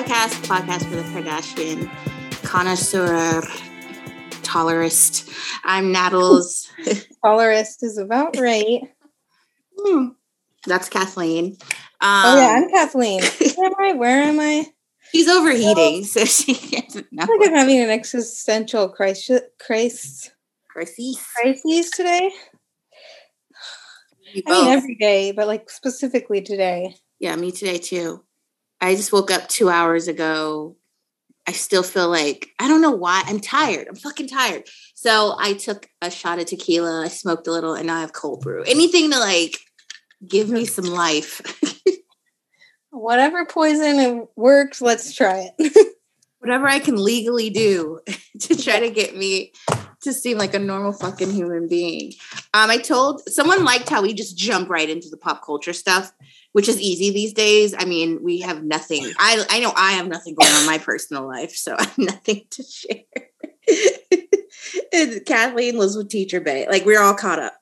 podcast, podcast for the Kardashian connoisseur, tolerist. I'm Nattles. Tolerist is about right. Hmm. That's Kathleen. Um, oh yeah, I'm Kathleen. Where am I? Where am I? She's overheating, so she doesn't know. I I'm having an existential crisis, crisis, Crises. today. I mean, every day, but like specifically today. Yeah, me today too. I just woke up two hours ago. I still feel like I don't know why. I'm tired. I'm fucking tired. So I took a shot of tequila. I smoked a little, and now I have cold brew. Anything to like give me some life. Whatever poison works, let's try it. Whatever I can legally do to try to get me to seem like a normal fucking human being. Um, I told someone liked how we just jump right into the pop culture stuff, which is easy these days. I mean, we have nothing. I I know I have nothing going on in my personal life, so I have nothing to share. and Kathleen lives with Teacher Bay. Like we're all caught up.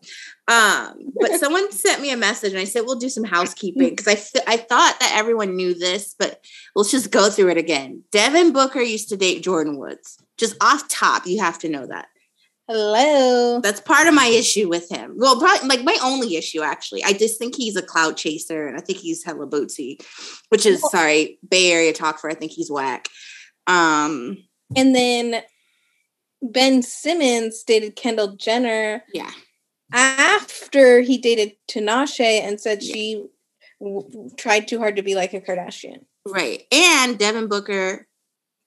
Um, but someone sent me a message and I said, we'll do some housekeeping because I, th- I thought that everyone knew this, but let's just go through it again. Devin Booker used to date Jordyn Woods. Just off top, you have to know that. Hello. That's part of my issue with him. Well, probably like my only issue actually. I just think he's a cloud chaser and I think he's hella bootsy, which is sorry, Bay Area talk for I think he's whack. Um, And then Ben Simmons dated Kendall Jenner yeah. after he dated Tinashe and said Yeah. she w- tried too hard to be like a Kardashian. Right. And Devin Booker,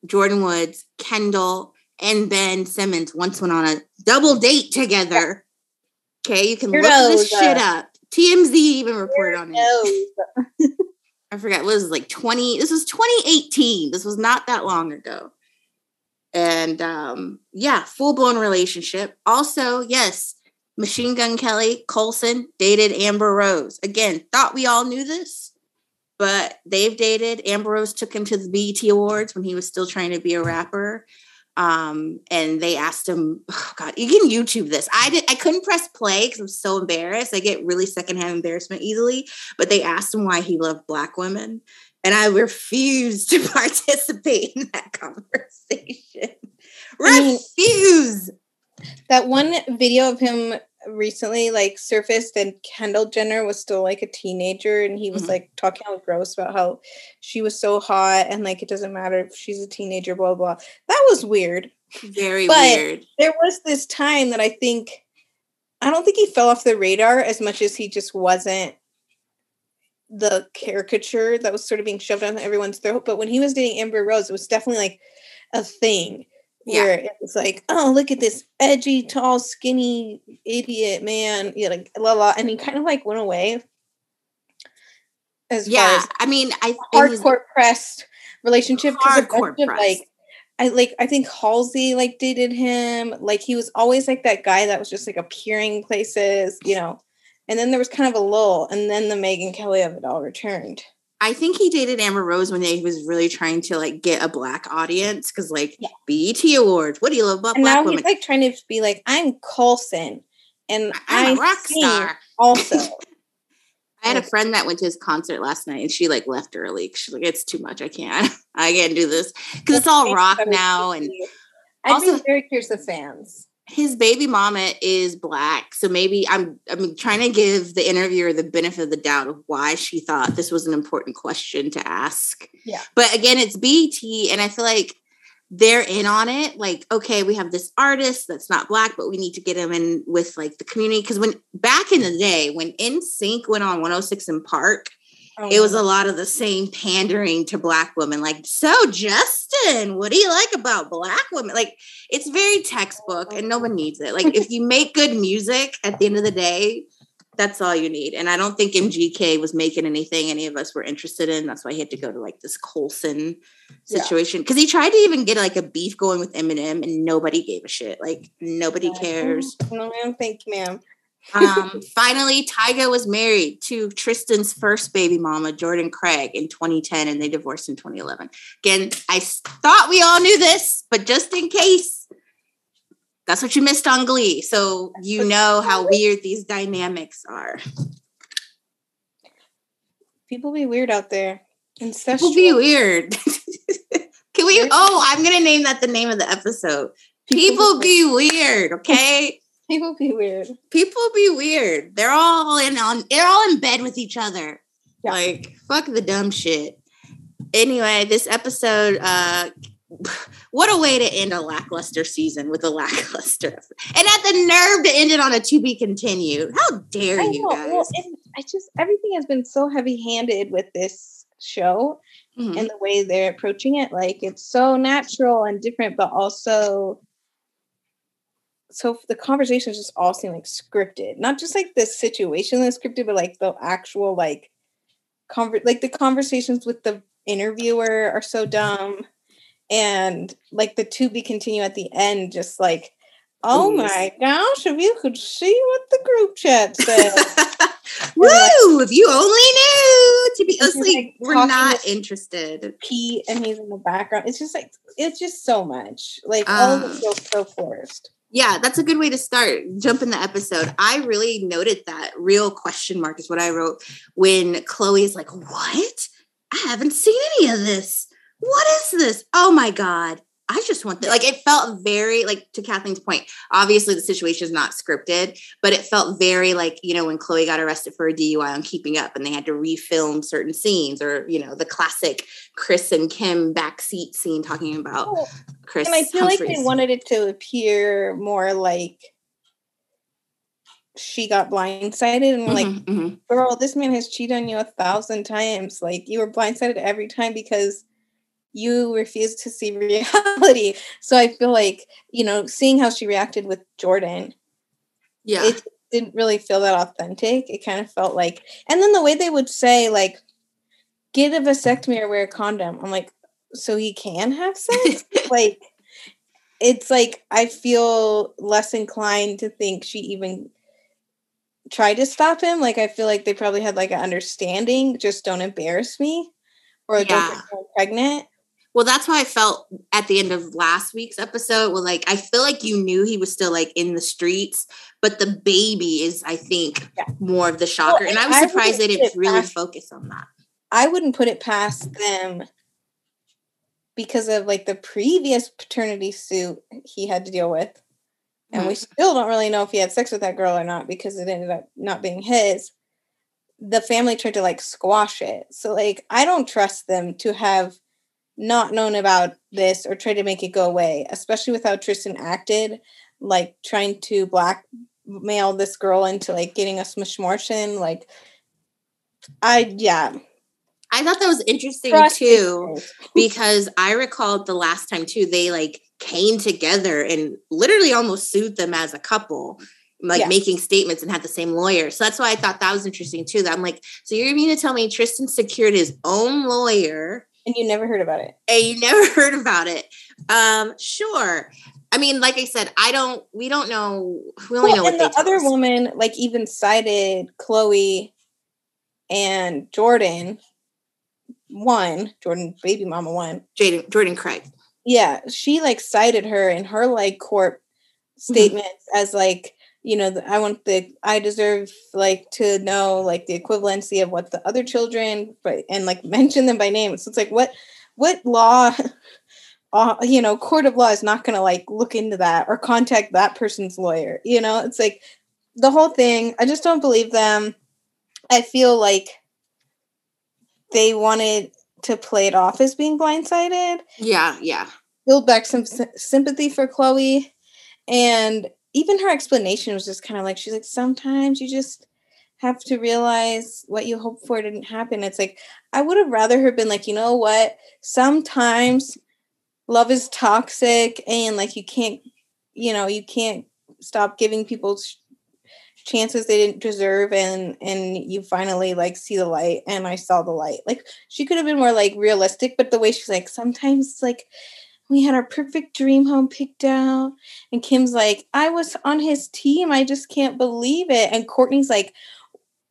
Jordyn Woods, Kendall, and Ben Simmons once went on a double date together. Okay, you can Here look this shit uh, up. TMZ even reported on it. I forgot what was like 20 this was 2018 this was not that long ago and um yeah full-blown relationship also yes machine gun kelly colson dated amber rose again thought we all knew this but they've dated amber rose took him to the BET awards when he was still trying to be a rapper um and they asked him oh god you can youtube this. I did i couldn't press play because i'm so embarrassed. I get really secondhand embarrassment easily but they asked him why he loved black women and i refused to participate in that conversation. I mean- refuse That one video of him recently like surfaced and Kendall Jenner was still like a teenager and he was Mhm. like talking all gross about how she was so hot and like it doesn't matter if she's a teenager, blah blah. That was weird. very But- weird There was this time that I think I don't think he fell off the radar as much as he just wasn't the caricature that was sort of being shoved down everyone's throat. But when he was dating Amber Rose, it was definitely like a thing Yeah. where it was like, oh, look at this edgy, tall, skinny idiot man. Yeah, like la la. And he kind of like went away. As yeah far i mean i as hardcore pressed relationship. Hardcore bunch of, like I like I think Halsey like dated him. Like he was always like that guy that was just like appearing places, you know. And then there was kind of a lull, and then the Megan Kelly of it all returned. I think he dated Amber Rose when he was really trying to like get a black audience because like Yeah. BET Awards. What do you love about And black now women? he's like trying to be like, I'm Colson, and I'm a I rock star. Also, I had a friend that went to his concert last night and she like left early. She's like, it's too much. I can't. I can't do this because it's all rock now. And I'd also- very curious of fans. His baby mama is black, so maybe I'm I'm trying to give the interviewer the benefit of the doubt of why she thought this was an important question to ask. Yeah. But again, it's BT, and I feel like they're in on it. Like, okay, we have this artist that's not black, but we need to get him in with like the community. Because when back in the day, when NSYNC went on 106 & Park, it was a lot of the same pandering to black women like so justin what do you like about black women? Like it's very textbook and no one needs it. Like if you make good music at the end of the day that's all you need. And i don't think mgk was making anything any of us were interested in. That's why he had to go to like this colson situation. Because he tried to even get like a beef going with eminem and nobody gave a shit. Like nobody cares. No, ma'am. Thank you, ma'am. Um, finally, Tyga was married to Tristan's first baby mama, Jordan Craig, in 2010, and they divorced in 2011. Again, I thought we all knew this, but just in case, that's what you missed on Glee. So you know how weird these dynamics are. People be weird out there. People be weird. Can we? Oh, I'm gonna name that the name of the episode. People, be weird, okay? People be weird. People be weird. They're all in on. They're all in bed with each other. Yeah. Like fuck the dumb shit. Anyway, this episode. uh What a way to end a lackluster season with a lackluster, and at the nerve to end it on a to be continued. How dare you guys? Well, I just everything has been so heavy handed with this show mm-hmm. and the way they're approaching it. Like it's so natural and different, but also so the conversations just all seem like scripted. Not just like the situation that's scripted, but like the actual like conver- like the conversations with the interviewer are so dumb. And like the to be continue at the end, just like, oh my gosh, if you could see what the group chat said. Woo! Like, if you only knew to be honestly, like we're not interested. Pete and he's in the background. It's just like it's just so much. Like um, all of it feels so forced. Yeah, that's a good way to start. Jump in the episode. I really noted that real question mark is what I wrote when Khloe is like, What? I haven't seen any of this. What is this? Oh my God. I just want that. Like it felt very like to Kathleen's point. Obviously, the situation is not scripted, but it felt very like you know when Khloe got arrested for a DUI on Keeping Up, and they had to refilm certain scenes, or you know the classic Kris and Kim backseat scene talking about oh, Kris. And I feel Humphries. like they wanted it to appear more like she got blindsided and mm-hmm, like mm-hmm. girl this man has cheated on you a thousand times like you were blindsided every time because you refuse to see reality. So I feel like, you know, seeing how she reacted with Jordan, yeah, it didn't really feel that authentic. It kind of felt like, and then the way they would say, like, get a vasectomy or wear a condom. I'm like, so he can have sex? like, it's like I feel less inclined to think she even tried to stop him. Like, I feel like they probably had like an understanding, just don't embarrass me or yeah. don't get pregnant. Well, that's why I felt at the end of last week's episode. Well, like I feel like you knew he was still like in the streets, but the baby is, I think, yeah. more of the shocker. Well, and I was surprised they didn't really past, focus on that. I wouldn't put it past them because of like the previous paternity suit he had to deal with. And mm-hmm. we still don't really know if he had sex with that girl or not because it ended up not being his. The family tried to like squash it. So like I don't trust them to have not known about this or tried to make it go away, especially with how Tristan acted, like trying to blackmail this girl into like getting a smishmortion. Like, I, yeah. I thought that was interesting too, because I recalled the last time too, they like came together and literally almost sued them as a couple like yeah. making statements and had the same lawyer. So that's why I thought that was interesting too. That I'm like, so you're mean to tell me Tristan secured his own lawyer and you never heard about it. And you never heard about it. Um, sure. I mean, like I said, I don't. We don't know. We only well, know what the other us. woman, like, even cited Khloe and Jordan. One, Jordan, baby mama one. Jaden, Jordan Craig. Yeah, she like cited her in her like court mm-hmm. statements mm-hmm. as like you know, I want the I deserve like to know like the equivalency of what the other children, but and like mention them by name. So it's like what what law, uh, you know, court of law is not going to like look into that or contact that person's lawyer. You know, it's like the whole thing. I just don't believe them. I feel like they wanted to play it off as being blindsided. Yeah, yeah. Build back some sympathy for Khloe, and even her explanation was just kind of like she's like sometimes you just have to realize what you hope for didn't happen. It's like i would have rather her been like you know what? Sometimes love is toxic and like you can't you know you can't stop giving people chances they didn't deserve and and you finally like see the light and i saw the light. Like she could have been more like realistic but the way she's like sometimes like we had our perfect dream home picked out. And Kim's like, I was on his team. I just can't believe it. And Kourtney's like,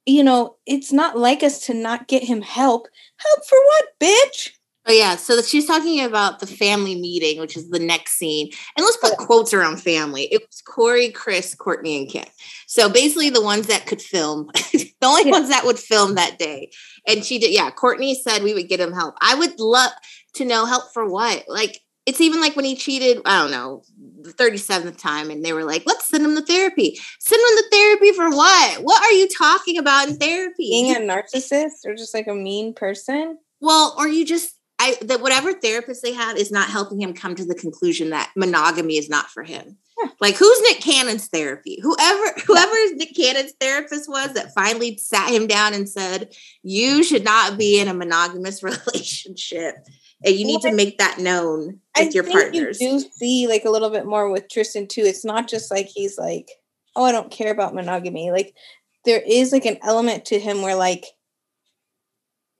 you know, it's not like us to not get him help. Help for what, bitch? Oh yeah, so she's talking about the family meeting, which is the next scene. And let's put quotes around family. It was Corey, Kris, Kourtney, and Kim. So basically the ones that could film, the only yeah. ones that would film that day. And she did, yeah. Kourtney said we would get him help. I would love to know help for what? Like it's even like when he cheated, I don't know, the 37th time, and they were like, let's send him to therapy. Send him to therapy for what? What are you talking about in therapy? Being a narcissist or just like a mean person? Well, or you just I that whatever therapist they have is not helping him come to the conclusion that monogamy is not for him. Yeah. Like who's Nick Cannon's therapy? Whoever whoever yeah. Nick Cannon's therapist was that finally sat him down and said, You should not be in a monogamous relationship. And you need well, to make that known with I your partners. You do see like a little bit more with Tristan too. It's not just like he's like, Oh, I don't care about monogamy. Like there is like an element to him where like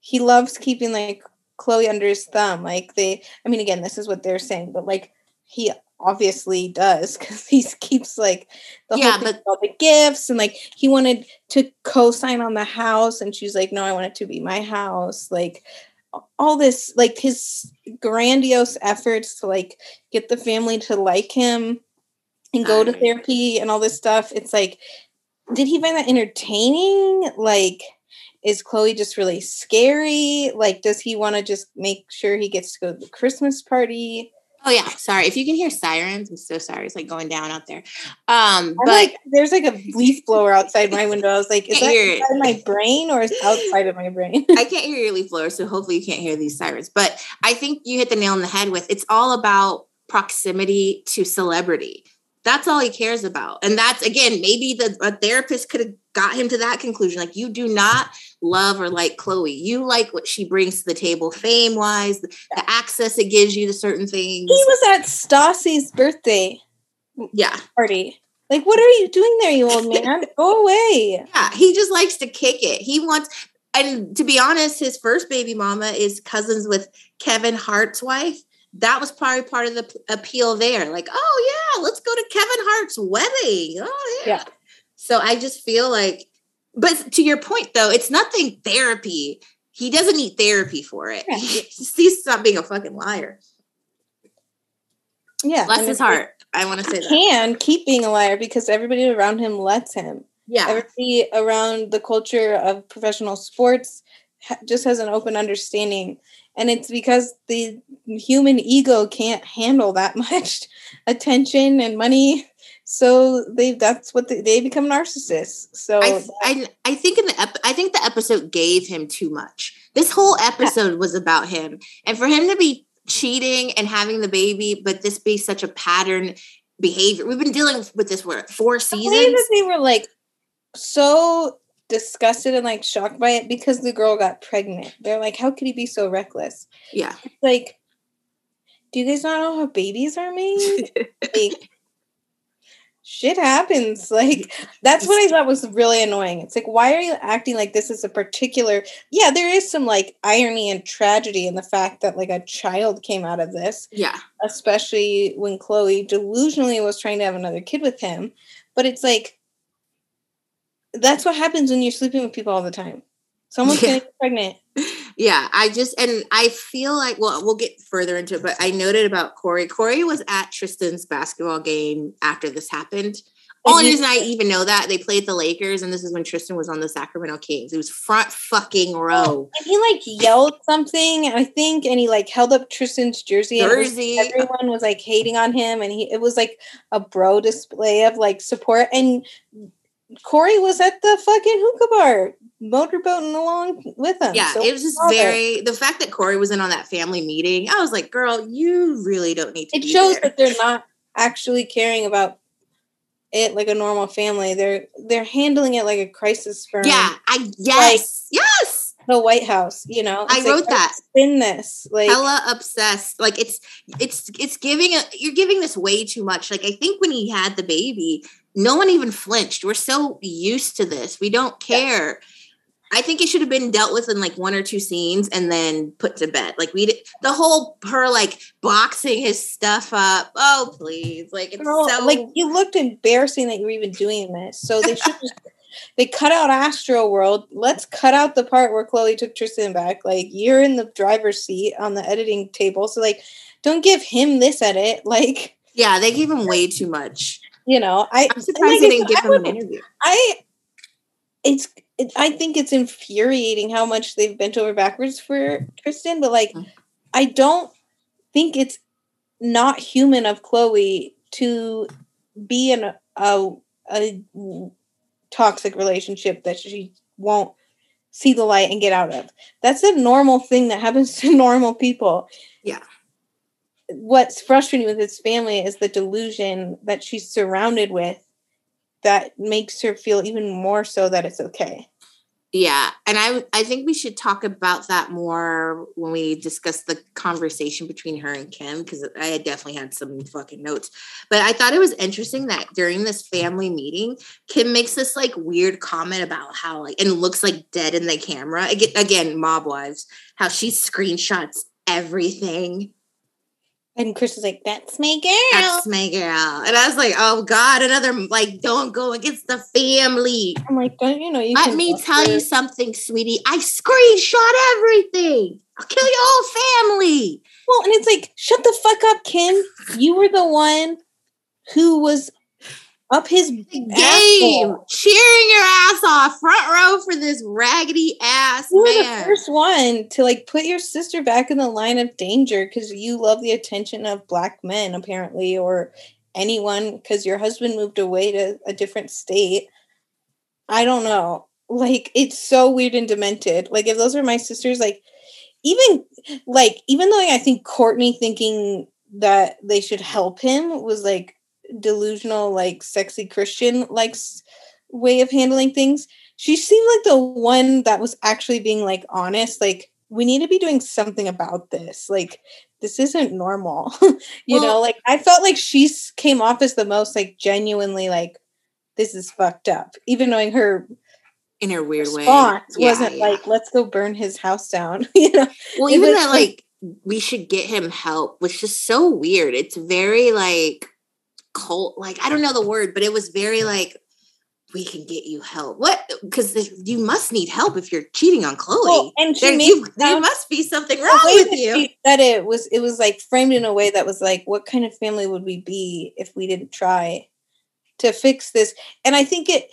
he loves keeping like Khloe under his thumb. Like they, I mean, again, this is what they're saying, but like he obviously does because he keeps like the yeah, whole but all the gifts and like he wanted to co-sign on the house, and she's like, "No, I want it to be my house." Like all this, like his grandiose efforts to like get the family to like him and go to therapy and all this stuff. It's like, did he find that entertaining? Like is Khloe just really scary? Like, does he want to just make sure he gets to go to the Christmas party? Oh yeah, sorry. If you can hear sirens, I'm so sorry. It's like going down out there. Um, but like, there's like a leaf blower outside my window. I was like, is that inside my brain or is outside of my brain? I can't hear your leaf blower, so hopefully you can't hear these sirens. But I think you hit the nail on the head with it's all about proximity to celebrity. That's all he cares about. And that's again, maybe the a therapist could have got him to that conclusion. Like, you do not love or like Khloe. You like what she brings to the table, fame wise, the, the access it gives you to certain things. He was at Stassie's birthday yeah party. Like, what are you doing there, you old man? Go away. Yeah, he just likes to kick it. He wants, and to be honest, his first baby mama is cousins with Kevin Hart's wife. That was probably part of the appeal there. Like, oh yeah, let's go to Kevin Hart's wedding. Oh yeah. yeah. So I just feel like, but to your point though, it's nothing therapy. He doesn't need therapy for it. Yeah. He's not being a fucking liar. Yeah. Bless his heart. I want to say that. Can keep being a liar because everybody around him lets him. Yeah. Everybody around the culture of professional sports just has an open understanding. And it's because the human ego can't handle that much attention and money so they that's what they, they become narcissists. So I, I, I think in the ep- i think the episode gave him too much. This whole episode yeah. was about him. And for him to be cheating and having the baby but this be such a pattern behavior we've been dealing with this for four seasons that they were like so disgusted and like shocked by it because the girl got pregnant. They're like how could he be so reckless? Yeah. It's like do you guys not know how babies are made? Like shit happens. Like that's what I thought was really annoying. It's like, why are you acting like this is a particular? Yeah, there is some like irony and tragedy in the fact that like a child came out of this. Yeah, especially when Khloe delusionally was trying to have another kid with him. But it's like that's what happens when you're sleeping with people all the time. Someone's yeah. gonna get pregnant. Yeah, I just and I feel like well, we'll get further into it, but I noted about Corey. Corey was at Tristan's basketball game after this happened. Only oh, reason I even know that they played the Lakers, and this is when Tristan was on the Sacramento Kings. It was front fucking oh, row. And he like yelled something, I think, and he like held up Tristan's jersey. jersey. Was, everyone was like hating on him, and he it was like a bro display of like support. And Corey was at the fucking hookah bar motorboating along with him. Yeah, so it was just very it. the fact that Corey was in on that family meeting. I was like, girl, you really don't need to. It shows there. that they're not actually caring about it like a normal family. They're they're handling it like a crisis firm. Yeah, I yes, like, yes. The White House, you know. I wrote that. In this, like hella obsessed. Like it's it's it's giving a, you're giving this way too much. Like I think when he had the baby, no one even flinched. We're so used to this. We don't care. I think it should have been dealt with in like one or two scenes and then put to bed. Like we did the whole her like boxing his stuff up. Oh please, like it's Girl, so like you looked embarrassing that you were even doing this. So they should just they cut out Astroworld. Let's cut out the part where Khloe took Tristan back. Like you're in the driver's seat on the editing table, so like don't give him this edit. Like yeah, they gave him way too much. You know, I, I'm surprised like, they didn't give him an interview. I it's it, I think it's infuriating how much they've bent over backwards for Tristan, but like mm-hmm. I don't think it's not human of Khloe to be in a, a, a toxic relationship that she won't see the light and get out of. That's a normal thing that happens to normal people. Yeah. What's frustrating with his family is the delusion that she's surrounded with that makes her feel even more so that it's okay. Yeah, and I I think we should talk about that more when we discuss the conversation between her and Kim because I definitely had some fucking notes. But I thought it was interesting that during this family meeting, Kim makes this like weird comment about how like and looks like dead in the camera. Again, again mob wives, how she screenshots everything and Kris was like, "That's my girl. That's my girl." And I was like, "Oh God, another like, don't go against the family." I'm like, "Don't you know you?" Let me tell her. you something, sweetie. I screenshot everything. I'll kill your whole family. Well, and it's like, shut the fuck up, Kim. You were the one who was up his game, cheering your ass off, front row for this raggedy ass you man. were the first one to like put your sister back in the line of danger because you love the attention of black men, apparently, or anyone because your husband moved away to a different state. I don't know. Like it's so weird and demented. Like if those are my sisters, like even like even though I think Kourtney thinking that they should help him was like delusional, like sexy Christian likes way of handling things. She seemed like the one that was actually being like honest, like we need to be doing something about this. Like this isn't normal. you well, know, like I felt like she came off as the most like genuinely like this is fucked up, even knowing her in her weird way wasn't yeah. like let's go burn his house down. you know, well, even that like we should get him help was just so weird. It's very like cult like i don't know the word but it was very like we can get you help. What because you must need help if you're cheating on Khloe. Well, and there, you, there must be something wrong with you. that it was it was like framed in a way that was like what kind of family would we be if we didn't try to fix this? And i think it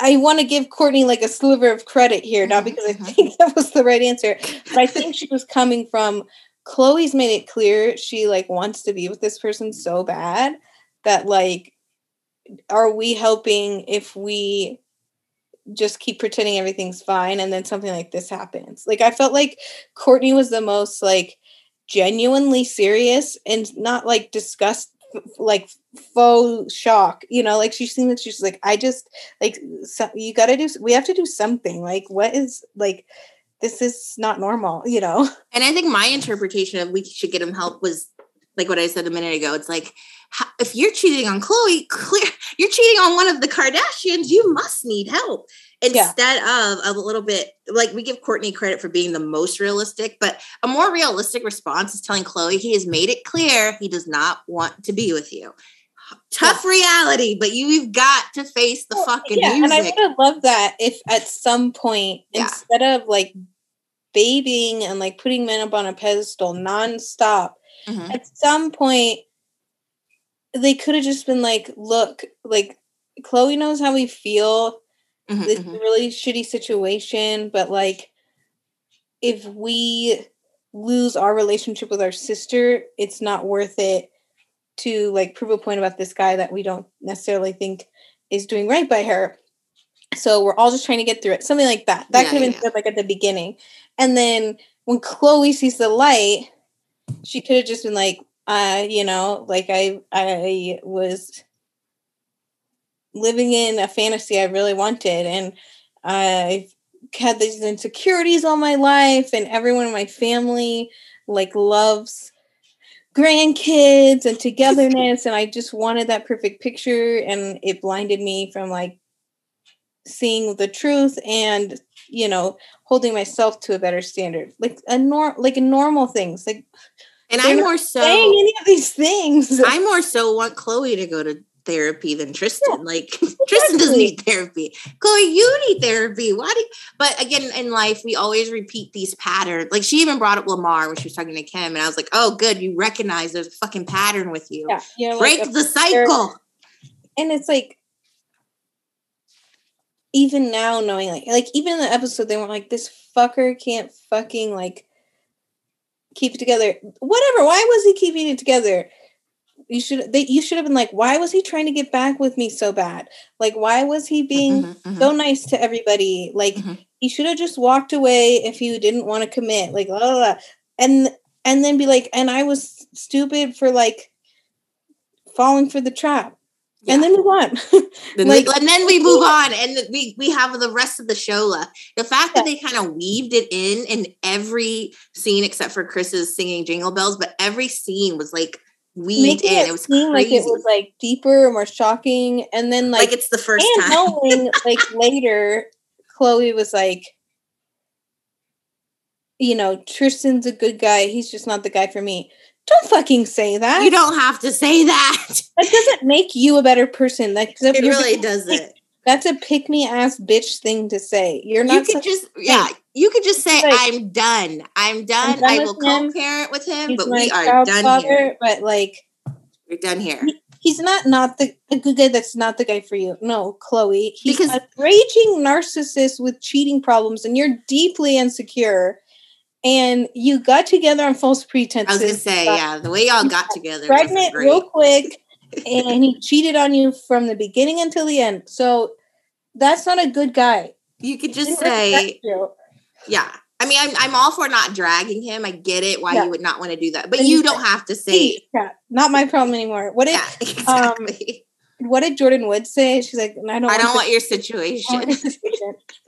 I want to give Kourtney like a sliver of credit here, not mm-hmm, because I mm-hmm. think that was the right answer, but I think she was coming from Khloe's made it clear she like wants to be with this person so bad that like are we helping if we just keep pretending everything's fine and then something like this happens? Like i felt like Kourtney was the most like genuinely serious and not like disgust like faux shock you know? Like she seemed like she's like i just like so, you gotta do we have to do something. Like what is like this is not normal you know? And i think my interpretation of we should get him help was like what i said a minute ago. It's like if you're cheating on Khloe, clear you're cheating on one of the Kardashians, you must need help. Instead yeah. of a little bit like we give Kourtney credit for being the most realistic, but a more realistic response is telling Khloe he has made it clear he does not want to be with you. Tough yeah. reality, but you've got to face the well, fucking yeah, music. And I would love that if at some point, yeah. instead of like babying and like putting men up on a pedestal nonstop, mm-hmm. at some point they could have just been like, look, like Khloe knows how we feel. Mm-hmm, this mm-hmm. really shitty situation, but like if we lose our relationship with our sister, it's not worth it to like prove a point about this guy that we don't necessarily think is doing right by her. So we're all just trying to get through it. Something like that. That yeah, could have been said like at the beginning. And then when Khloe sees the light, she could have just been like, uh, you know, like I I was living in a fantasy I really wanted, and I had these insecurities all my life, and everyone in my family like loves grandkids and togetherness, and I just wanted that perfect picture, and it blinded me from like seeing the truth and you know holding myself to a better standard like a norm like normal things like and I more so saying any of these things. I more so want Khloe to go to therapy than Tristan. Yeah, like Tristan doesn't need therapy. Khloe, you need therapy. Why do you? but again in life we always repeat these patterns. Like she even brought up Lamar when she was talking to Kim, and I was like, oh good, you recognize there's a fucking pattern with you. Yeah, you know, break like the cycle. And it's like even now knowing like like even in the episode they weren't like this fucker can't fucking like keep it together. Whatever. Why was he keeping it together? You should they you should have been like, why was he trying to get back with me so bad? Like, why was he being mm-hmm, mm-hmm. so nice to everybody? Like mm-hmm. he should have just walked away if he didn't want to commit. Like blah, blah, blah. and and then be like, and I was stupid for like falling for the trap. Yeah. And then move on. then like, and then we move on, and we we have the rest of the show left. The fact yeah. that they kind of weaved it in in every scene except for Kris's singing Jingle Bells, but every scene was like weaved Making in. It, it was crazy. like it was like deeper, more shocking, and then like, like it's the first and time. knowing like later, Khloe was like, you know, Tristan's a good guy. He's just not the guy for me. Don't fucking say that. You don't have to say that. That doesn't make you a better person. That it really doesn't. That's a pick me ass bitch thing to say. You're not. You could just yeah. You could just say like, I'm done. I'm done. I'm done I will co-parent with him, but we are done father, here. But like, we're done here. He, he's not not the a good guy. That's not the guy for you. No, Khloe. He's because, a raging narcissist with cheating problems, and you're deeply insecure and you got together on false pretenses. I was gonna say, yeah, the way y'all got together, pregnant real quick, and he cheated on you from the beginning until the end. So that's not a good guy. You could just say, yeah. I mean, I'm I'm all for not dragging him. I get it why yeah. you would not want to do that, but and you don't have to say, yeah, not my problem anymore. What if, yeah, um, exactly. um, what did Jordyn Wood say? She's like, I don't. I don't want your situation.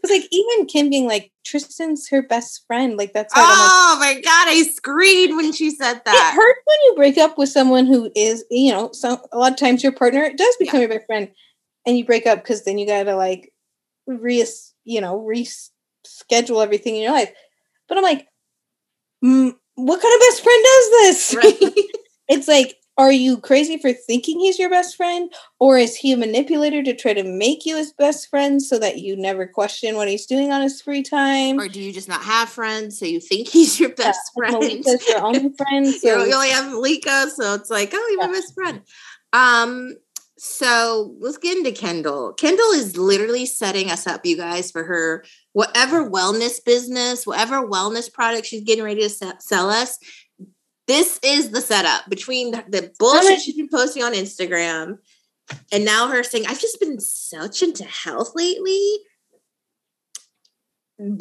It's like even Kim being like, Tristan's her best friend. Like that's. Oh like, my god! I screamed when she said that. It hurts when you break up with someone who is, you know, so a lot of times your partner does become yeah. your best friend, and you break up because then you gotta like re, you know, reschedule everything in your life. But I'm like, mm, what kind of best friend does this? Right. it's like are you crazy for thinking he's your best friend? Or is he a manipulator to try to make you his best friend so that you never question what he's doing on his free time? Or do you just not have friends so you think he's your best yeah, friend? Malika's your only friend. So. you only have Malika, so it's like, oh, you're yeah. my best friend. Um, so let's get into Kendall. Kendall is literally setting us up, you guys, for her whatever wellness business, whatever wellness product she's getting ready to sell us this is the setup between the bullshit she's been posting on Instagram and now her saying, I've just been such into health lately.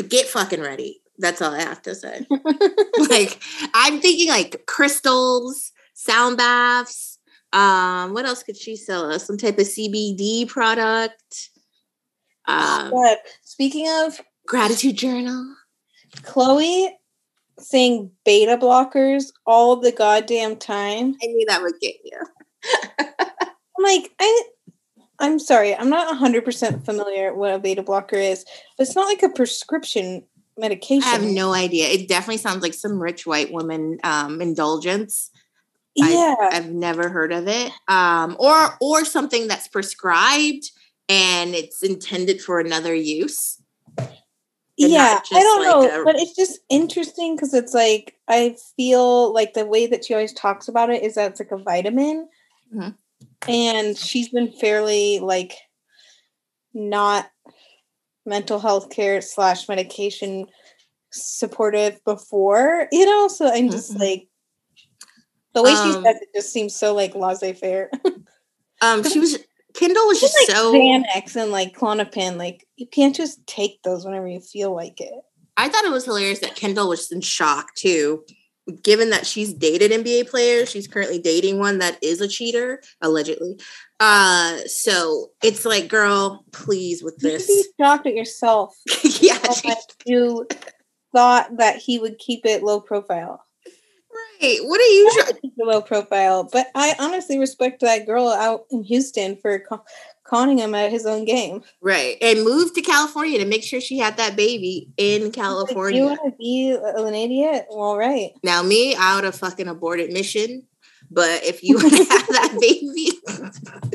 Get fucking ready. That's all I have to say. like, I'm thinking like crystals, sound baths. Um, what else could she sell us? Some type of CBD product. Um, but speaking of gratitude journal, Khloe saying beta blockers all the goddamn time. I knew that would get you. I'm like, I I'm sorry, I'm not 100% familiar what a beta blocker is, but it's not like a prescription medication. I have no idea. It definitely sounds like some rich white woman um, indulgence. Yeah. I've, I've, never heard of it. Um, or or something that's prescribed and it's intended for another use yeah i don't like know a, but it's just interesting because it's like i feel like the way that she always talks about it is that it's like a vitamin mm-hmm. and she's been fairly like not mental health care slash medication supportive before you know so i'm just mm-hmm. like the way um, she says it just seems so like laissez-faire um she was Kendall was just like so Xanax and like Klonopin. Like you can't just take those whenever you feel like it. I thought it was hilarious that Kendall was in shock too, given that she's dated NBA players. She's currently dating one that is a cheater, allegedly. Uh, so it's like, girl, please with this. You be shocked at yourself. yeah, you thought that he would keep it low profile. Right. What are you trying? Low profile, but I honestly respect that girl out in Houston for con- conning him at his own game. Right, and moved to California to make sure she had that baby in California. Like, you want to be an idiot? Well, right. Now me, I would have fucking aborted mission. But if you want to have that baby,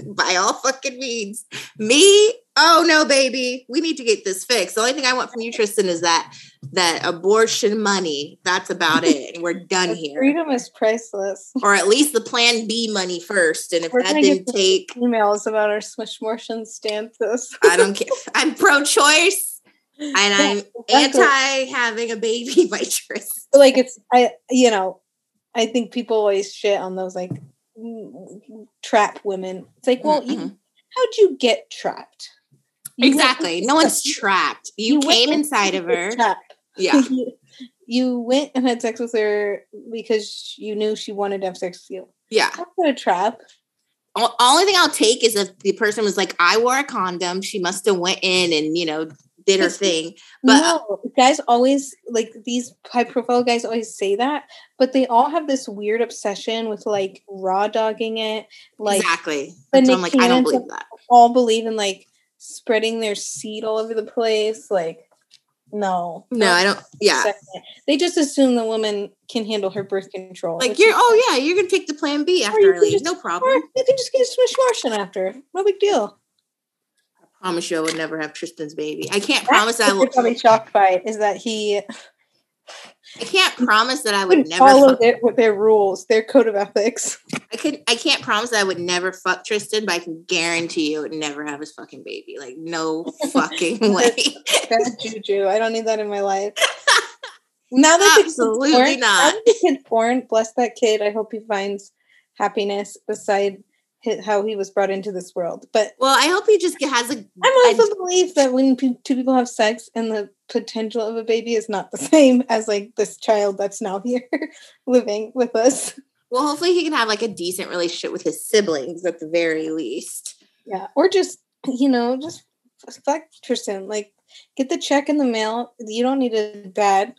by all fucking means, me, oh no, baby, we need to get this fixed. The only thing I want from you, Tristan, is that that abortion money. That's about it, and we're done here. Freedom is priceless. Or at least the Plan B money first. And if We're that didn't take, emails about our smishmortion stances. I don't care. I'm pro-choice, and I'm anti having a baby by Tristan. like it's I you know, I think people always shit on those like trap women. It's like, well, you, Mhm. how'd you get trapped? You Exactly. No one's trapped. You, went came inside of her. Yeah. you, you went and had sex with her because you knew she wanted to have sex with you. Yeah. That's not a trap. O- only thing I'll take is if the person was like, I wore a condom. She must have went in and, you know, did her thing. But uh, no, guys always like these high profile guys always say that, but they all have this weird obsession with like raw dogging it. Like exactly. That's I'm like, I don't believe that. all believe in like spreading their seed all over the place. Like, no. No, I don't. Yeah. Second. They just assume the woman can handle her birth control. Like you're, oh yeah, you're gonna take the plan B after just- No problem. you can just get a swish Martian after. No big deal. I promise you, I would never have Tristan's baby. I can't That's promise I what will. probably shocked by is that he I can't promise that I would never. follow Fuck, their, with their rules, their code of ethics. I could. I can't promise that I would never fuck Tristan, but I can guarantee you, I would never have his fucking baby. Like no fucking way. Bad juju. I don't need that in my life. Now that the kid's Absolutely born, now not. that the kid's born, bless that kid. I hope he finds happiness beside how he was brought into this world. But Well, I hope he just has a. I'm a- also believe that when pe- two people have sex and the potential of a baby is not the same as like this child that's now here living with us. well, hopefully he can have like a decent relationship with his siblings at the very least. Yeah. Or just, you know, just fuck Tristan. Like, get the check in the mail. You don't need a dad.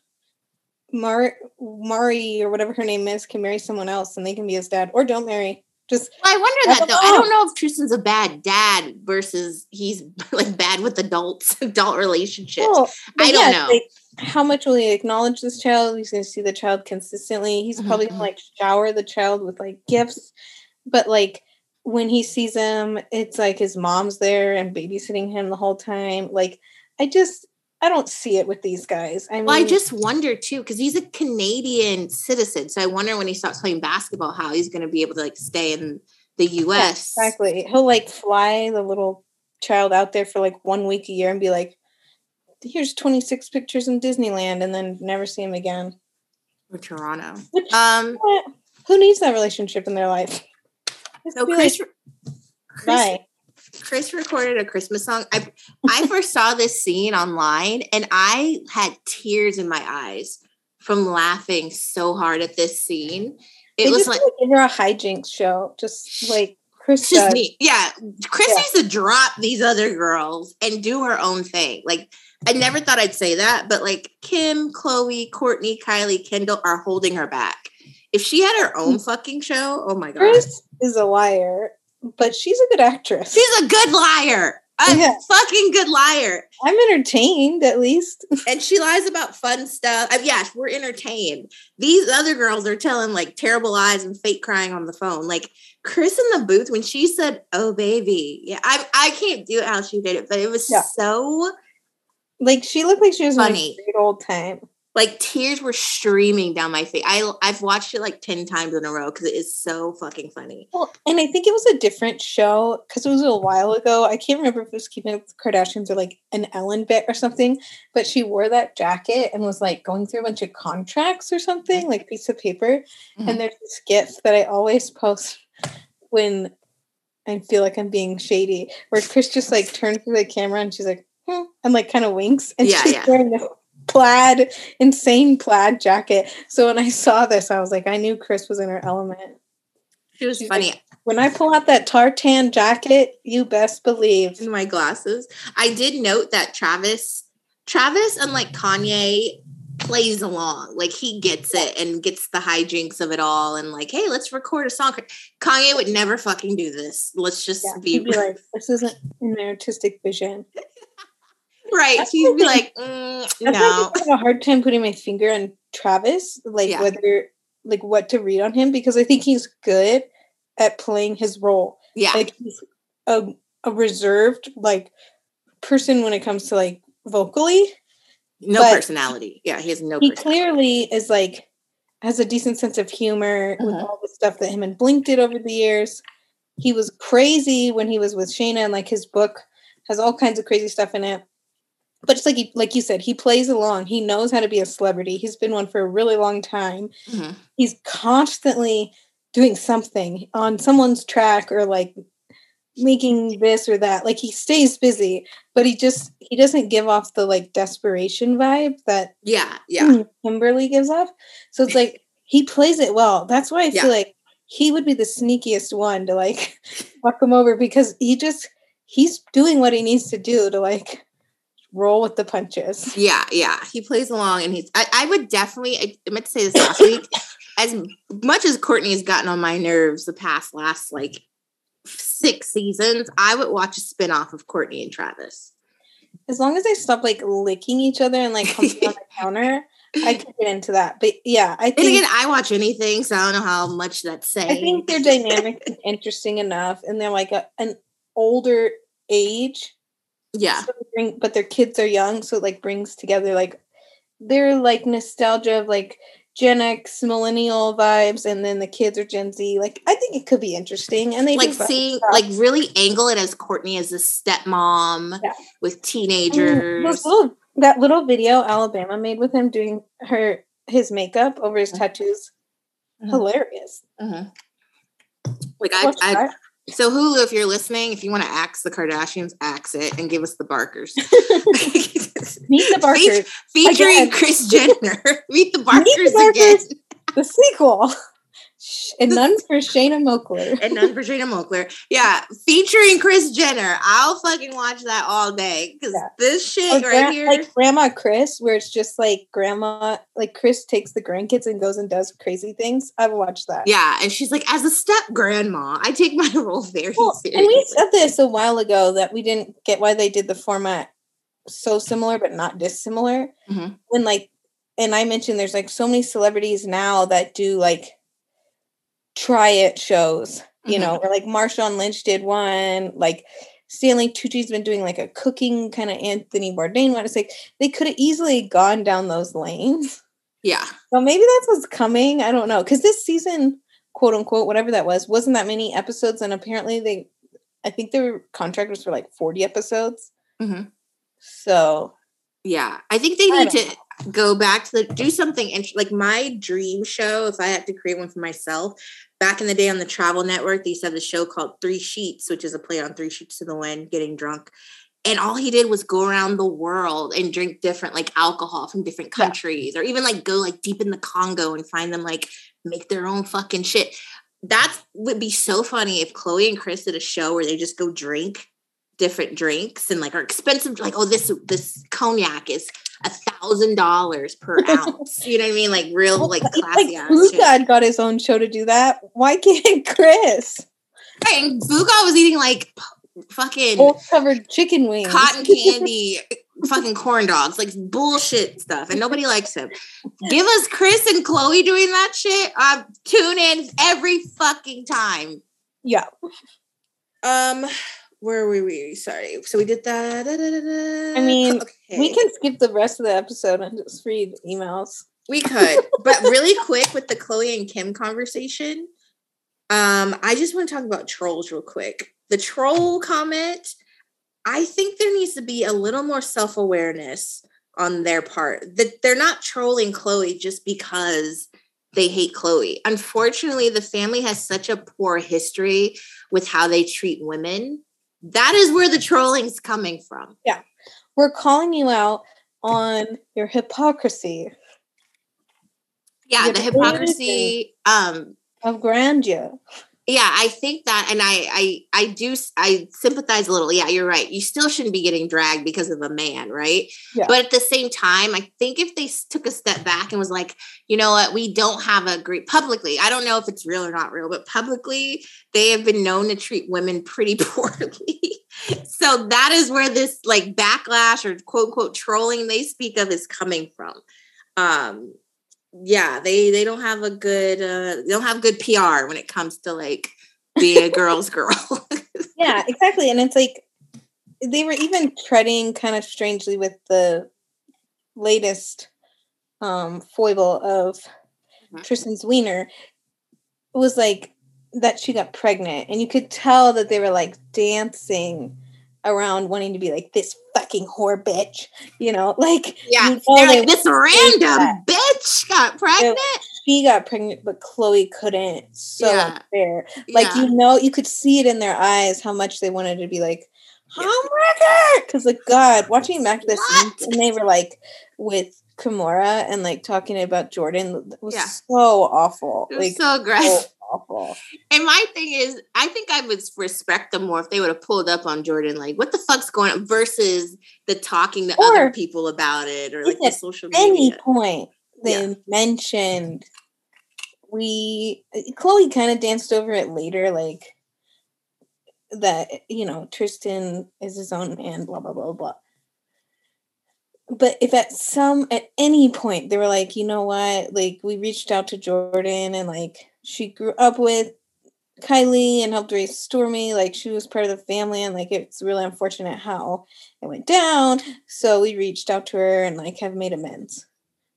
Mar Mari or whatever her name is can marry someone else and they can be his dad. Or don't marry. Just Well, I wonder I that though. I don't know if Tristan's a bad dad versus he's like bad with adults, adult relationships. well, I don't yeah, know. Like, how much will he acknowledge this child? He's gonna see the child consistently. He's Mhm, probably mhm. gonna like shower the child with like gifts. But like when he sees him, it's like his mom's there and babysitting him the whole time. Like I just I don't see it with these guys. I mean Well, I just wonder too, because he's a Canadian citizen. So I wonder when he stops playing basketball, how he's going to be able to like stay in the Yeah, U.S. exactly. He'll like fly the little child out there for like one week a year and be like, here's 26 pictures in Disneyland and then never see him again. or Toronto. Which, Um, who needs that relationship in their life? Just so Kris, like, Kris, bye. Kris recorded a Christmas song. I I first saw this scene online, and I had tears in my eyes from laughing so hard at this scene. It They was like like give her a hijinks show, just like Kris just me. Yeah. Kris Yeah. needs to drop these other girls and do her own thing. Like, I never thought I'd say that, but like Kim, Khloe, Kourtney, Kylie, Kendall are holding her back. If she had her own hmm. fucking show, oh my God. Kris is a liar, but she's a good actress. She's a good liar. A Yeah. fucking good liar. I'm entertained at least. And she lies about fun stuff. I mean, yes, we're entertained. These other girls are telling like terrible lies and fake crying on the phone. Like Kris in the booth when she said, "Oh baby," yeah, I I can't do it how she did it, but it was Yeah. so Like she looked like she was Funny. great old time. Like tears were streaming down my face. I I've watched it like ten times in a row because it is so fucking funny. Well, and I think it was a different show because it was a while ago. I can't remember if it was Keeping Up with the Kardashians or like an Ellen bit or something. But she wore that jacket and was like going through a bunch of contracts or something, like piece of paper. Mhm. And there's this GIF that I always post when I feel like I'm being shady, where Kris just like turns to the camera and she's like, hmm, and like kind of winks, and Yeah, she's yeah. wearing this plaid, insane plaid jacket. So when I saw this, I was like, I knew Kris was in her element. She was She's funny. like- When I pull out that tartan jacket, you best believe. in my glasses. I did note that Travis, Travis, unlike Kanye, plays along. Like he gets it and gets the hijinks of it all. And like, hey, let's record a song. Kanye would never fucking do this. Let's just Yeah, be, be like, this isn't an artistic vision. Right. That's He'd be thing. like, mm, why I no. have a hard time putting my finger on Travis, like Yeah. whether like what to read on him because I think he's good at playing his role. Yeah. Like he's a, a reserved like person when it comes to like vocally. no but personality. Yeah, he has no He clearly is like has a decent sense of humor with Mhm. all the stuff that him and Blink did over the years. He was crazy when he was with Shanna, and like his book has all kinds of crazy stuff in it. But just like he, like you said, he plays along. He knows how to be a celebrity. He's been one for a really long time. Mhm. He's constantly doing something on someone's track or like making this or that. Like he stays busy, but he just he doesn't give off the like desperation vibe that Yeah, yeah. Kimberly gives off. So it's like he plays it well. That's why I Yeah. feel like he would be the sneakiest one to like fuck him over because he just he's doing what he needs to do to like roll with the punches. Yeah, yeah. He plays along and he's I, I would definitely I meant to say this last week. As much as Kourtney has gotten on my nerves the past last like six seasons, I would watch a spin-off of Kourtney and Travis. As long as they stop like licking each other and like humping on the counter, I could get into that. But yeah, I And think again, I watch anything, so I don't know how much that's saying. I think their dynamic is interesting enough, and they're like a, an older age. Yeah. so bring, but their kids are young, so it like brings together like their like nostalgia of like Gen X millennial vibes, and then the kids are Gen Z. Like I think it could be interesting, and they Like seeing like really angle it as Kourtney as a stepmom Yeah. with teenagers. little, that little video Alabama made with him doing her his makeup over his tattoos, Mhm. hilarious. Mhm. Like I, I. so Hulu, if you're listening, if you want to axe the Kardashians, axe it and give us the Barkers. Meet the Barkers, Featuring Again. Kris Jenner. Meet the Barkers, Barkers. again. the sequel, and none for Shanna Moakler. And none for Jada Moakler. Yeah, featuring Kris Jenner. I'll fucking watch that all day because Yeah. this shit Or right here. like Grandma Kris, where it's just like grandma, like Kris takes the grandkids and goes and does crazy things. I've watched that. yeah, and she's like, as a step grandma, I take my role very Well, seriously. and we said this a while ago that we didn't get why they did the format so similar but not dissimilar. Mhm. When like, and I mentioned there's like so many celebrities now that do like try it shows, you Mhm. know, or like Marshawn Lynch did one, like Stanley Tucci's been doing like a cooking kind of Anthony Bourdain one. It's like they could have easily gone down those lanes. yeah, So maybe that's what's coming. I don't know. Because this season, quote unquote, whatever that was, wasn't that many episodes. And apparently they, I think their contract was for like 40 episodes. Mhm. So yeah. I think they need to go back to the do something int- like my dream show. If I had to create one for myself, back in the day on the Travel Network, they used to have the show called Three Sheets, which is a play on Three Sheets to the Wind, getting drunk. And all he did was go around the world and drink different like alcohol from different Yeah. countries, or even like go like deep in the Congo and find them like make their own fucking shit. That would be so funny if Khloe and Kris did a show where they just go drink different drinks and like are expensive. Like, oh, this this cognac is a thousand dollars per ounce. You know what I mean? Like real like like classy ass Blue. God got his own show to do that. Why can't Kris? Right, and Buga was eating like fucking Gold covered chicken wings. cotton candy, fucking corn dogs, like bullshit stuff, and nobody likes him. Give us Kris and Khloe doing that shit. Um, tune in every fucking time. yeah. Um, where were we? Sorry. So we did that. I mean, Okay. We can skip the rest of the episode and just read emails. We could, but really quick with the Khloe and Kim conversation. Um, I just want to talk about trolls real quick. The troll comment, I think there needs to be a little more self awareness on their part. That they're not trolling Khloe just because they hate Khloe. Unfortunately, the family has such a poor history with how they treat women. That is where the trolling's coming from. Yeah. We're calling you out on your hypocrisy Yeah, the hypocrisy. Um, of grandeur. Yeah i think that and i i i do i sympathize a little yeah you're right you still shouldn't be getting dragged because of a man right? Yeah. but at the same time i think if they took a step back and was like you know what we don't have a great publicly i don't know if it's real or not real but publicly they have been known to treat women pretty poorly. So that is where this like backlash or quote unquote trolling they speak of is coming from. Um yeah, they they don't have a good uh they don't have good PR when it comes to like being a girl's girl. yeah, exactly. And it's like they were even treading kind of strangely with the latest um foible of mm-hmm. Tristan's wiener was like that she got pregnant and you could tell that they were like dancing around wanting to be like this fucking whore bitch, you know, like yeah, you know like this random bitch got pregnant. she got pregnant, but Khloe couldn't. So yeah. unfair. Like yeah. you know, you could see it in their eyes how much they wanted to be like homewrecker. Because like God, watching back this and they were like with Kimora and like talking about Jordyn was yeah. so awful. It was like so aggressive. So awful. And my thing is, I think I would respect them more if they would have pulled up on Jordyn, like, what the fuck's going on, versus the talking to or other people about it or like the social media. Any point they yeah. mentioned, we uh, Khloe kind of danced over it later, like that, you know, Tristan is his own man, blah, blah, blah, blah. But if at some, at any point, they were like, you know what, like, we reached out to Jordyn and like, she grew up with Kylie and helped raise Stormi. Like she was part of the family, and like it's really unfortunate how it went down. So we reached out to her and like have made amends.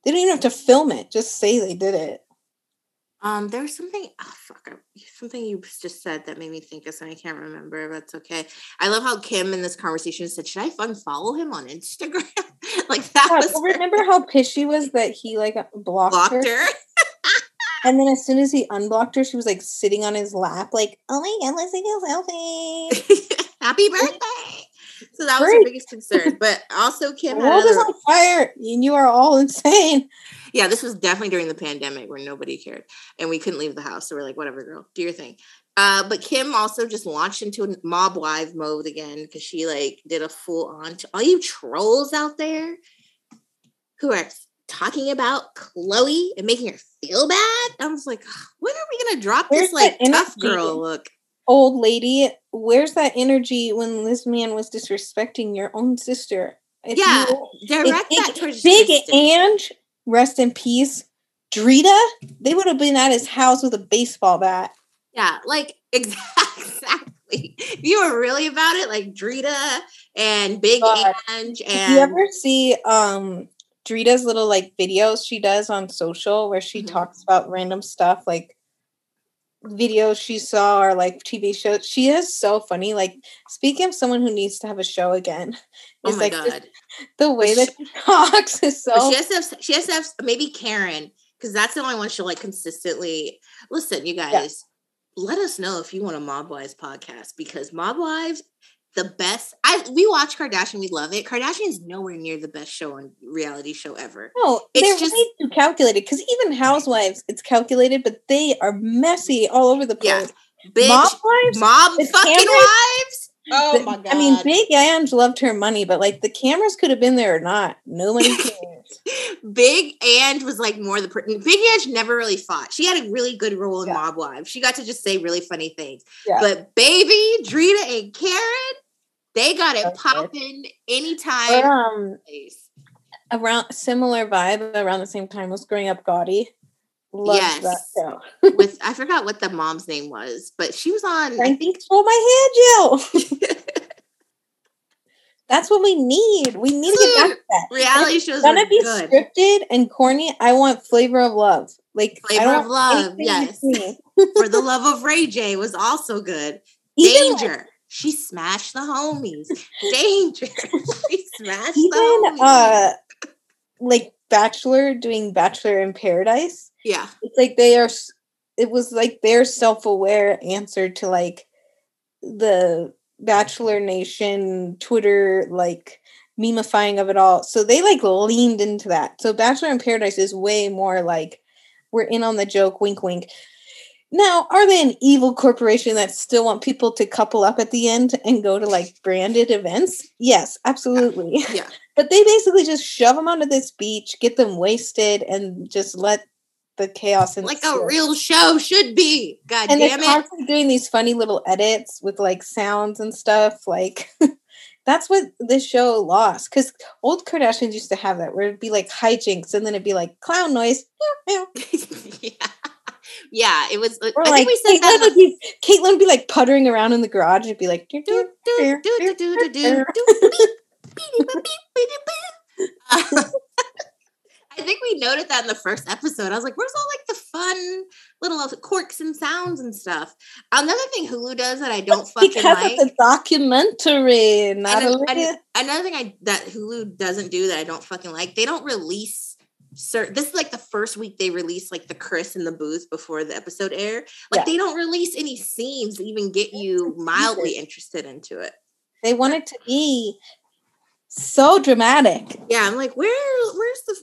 They don't even have to film it; just say they did it. Um, there was something. Oh fuck! Something you just said that made me think of something I can't remember. But it's okay. I love how Kim in this conversation said, "Should I unfollow him on Instagram?" like that. Yeah, was. Remember how pissed she was that he like blocked, blocked her? her? And then as soon as he unblocked her, she was like sitting on his lap, like, "Oh my god, let's take a selfie! Happy birthday!" So that was her biggest concern. But also, Kim, the world is on fire, and you are all insane. Yeah, this was definitely during the pandemic where nobody cared, and we couldn't leave the house. So we're like, "Whatever, girl, do your thing." Uh, but Kim also just launched into a mob wife mode again because she like did a full on. T- all you trolls out there who are talking about Khloe and making her feel bad. I was like, when are we gonna drop Where's this like tough girl look? Old lady, where's that energy when this man was disrespecting your own sister? If yeah, you, direct if, that towards Big Ange, rest in peace. Drita, they would have been at his house with a baseball bat. Yeah, like exactly. If you were really about it, like Drita and Big God. Ange and you ever see um Drita's little like videos she does on social where she mm-hmm. talks about random stuff like videos she saw or like TV shows. She is so funny. Like speaking of someone who needs to have a show again, oh my like god, the way that she talks is so. She has to have, she has to have maybe Karen because that's the only one she'll like consistently listen. You guys, yeah. let us know if you want a Mob Wives podcast because Mob Wives the best. I we watch Kardashian, we love it. Kardashian is nowhere near the best show on reality show ever. No, it's they're just too calculated because even Housewives, it's calculated, but they are messy all over the place. Yeah. Bitch, mob wives, mob fucking cameras, wives. Oh my god! I mean, Big Ange loved her money, but like the cameras could have been there or not. Nobody cares. Big Ange was like more the Big Ange never really fought. She had a really good role in yeah. Mob Wives. She got to just say really funny things. Yeah. But baby, Drita and Karen, they got it popping anytime. um, around similar vibe around the same time was growing up Gotti. Loved yes. With I forgot what the mom's name was, but she was on I think Hold My Hand, Jill. That's what we need. We need to get back to that. Reality shows gonna be good. scripted and corny. I want flavor of love. Like flavor of love. Yes. For the love of Ray J was also good. Even Danger. Like, she smashed the homies. Danger. she smashed Even, the homies. Uh, like Bachelor doing Bachelor in Paradise. Yeah. It's like they are it was like their self-aware answer to like the Bachelor Nation Twitter like memifying of it all. So they like leaned into that. So Bachelor in Paradise is way more like we're in on the joke, wink wink. Now, are they an evil corporation that still want people to couple up at the end and go to like branded events? Yes, absolutely. Yeah. but they basically just shove them onto this beach, get them wasted, and just let the chaos and like a real show should be. God and damn they're it! Constantly doing these funny little edits with like sounds and stuff. Like That's what this show lost because old Kardashians used to have that where it'd be like hijinks and then it'd be like clown noise. yeah. yeah, it was. Or I like think we said Caitlyn that. would, be, Caitlyn would be like puttering around in the garage. It'd be like, "Doo, do, do, do, do, do, do, do, do, I think we noted that in the first episode. I was like, "Where's all like the fun little quirks and sounds and stuff?" Another thing Hulu does that I don't fucking because like. of the documentary, not And a an- an- another thing I that Hulu doesn't do that I don't fucking like, they don't release certain. This is like the first week they release like the Kris in the booth before the episode air. Like Yeah. they don't release any scenes to even get you mildly interested into it. They want it to be so dramatic. Yeah, I'm like, where where's the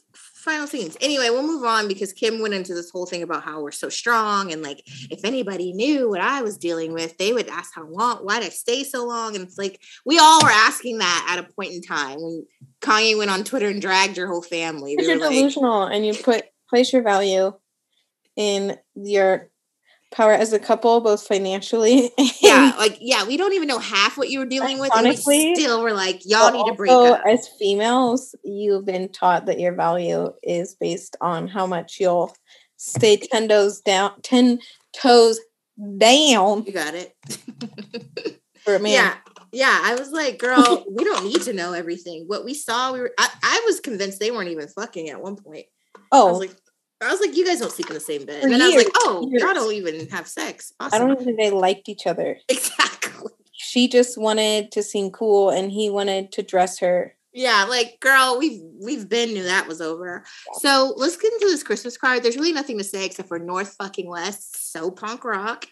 final scenes? Anyway, we'll move on because Kim went into this whole thing about how we're so strong and like mm-hmm. if anybody knew what I was dealing with, they would ask how long, why'd I stay so long? And it's like we all were asking that at a point in time when Kanye went on Twitter and dragged your whole family. Because We you're like, delusional and you put place your value in your power as a couple, both financially. Yeah, like yeah, we don't even know half what you were dealing with, and we Honestly, still were like, y'all need to break up. As females, you've been taught that your value is based on how much you'll stay ten toes down, ten toes down You got it. for a man. Yeah. Yeah, I was like, girl, we don't need to know everything. What we saw, we were I, I was convinced they weren't even fucking at one point. I Oh, was like, I was like, you guys don't sleep in the same bed. For And I was like, oh, years. y'all don't even have sex. I don't even think they liked each other. exactly. She just wanted to seem cool, and he wanted to dress her. Yeah, like girl, we've we've been knew that was over. So let's get into this Christmas card. There's really nothing to say except for North fucking West, so punk rock.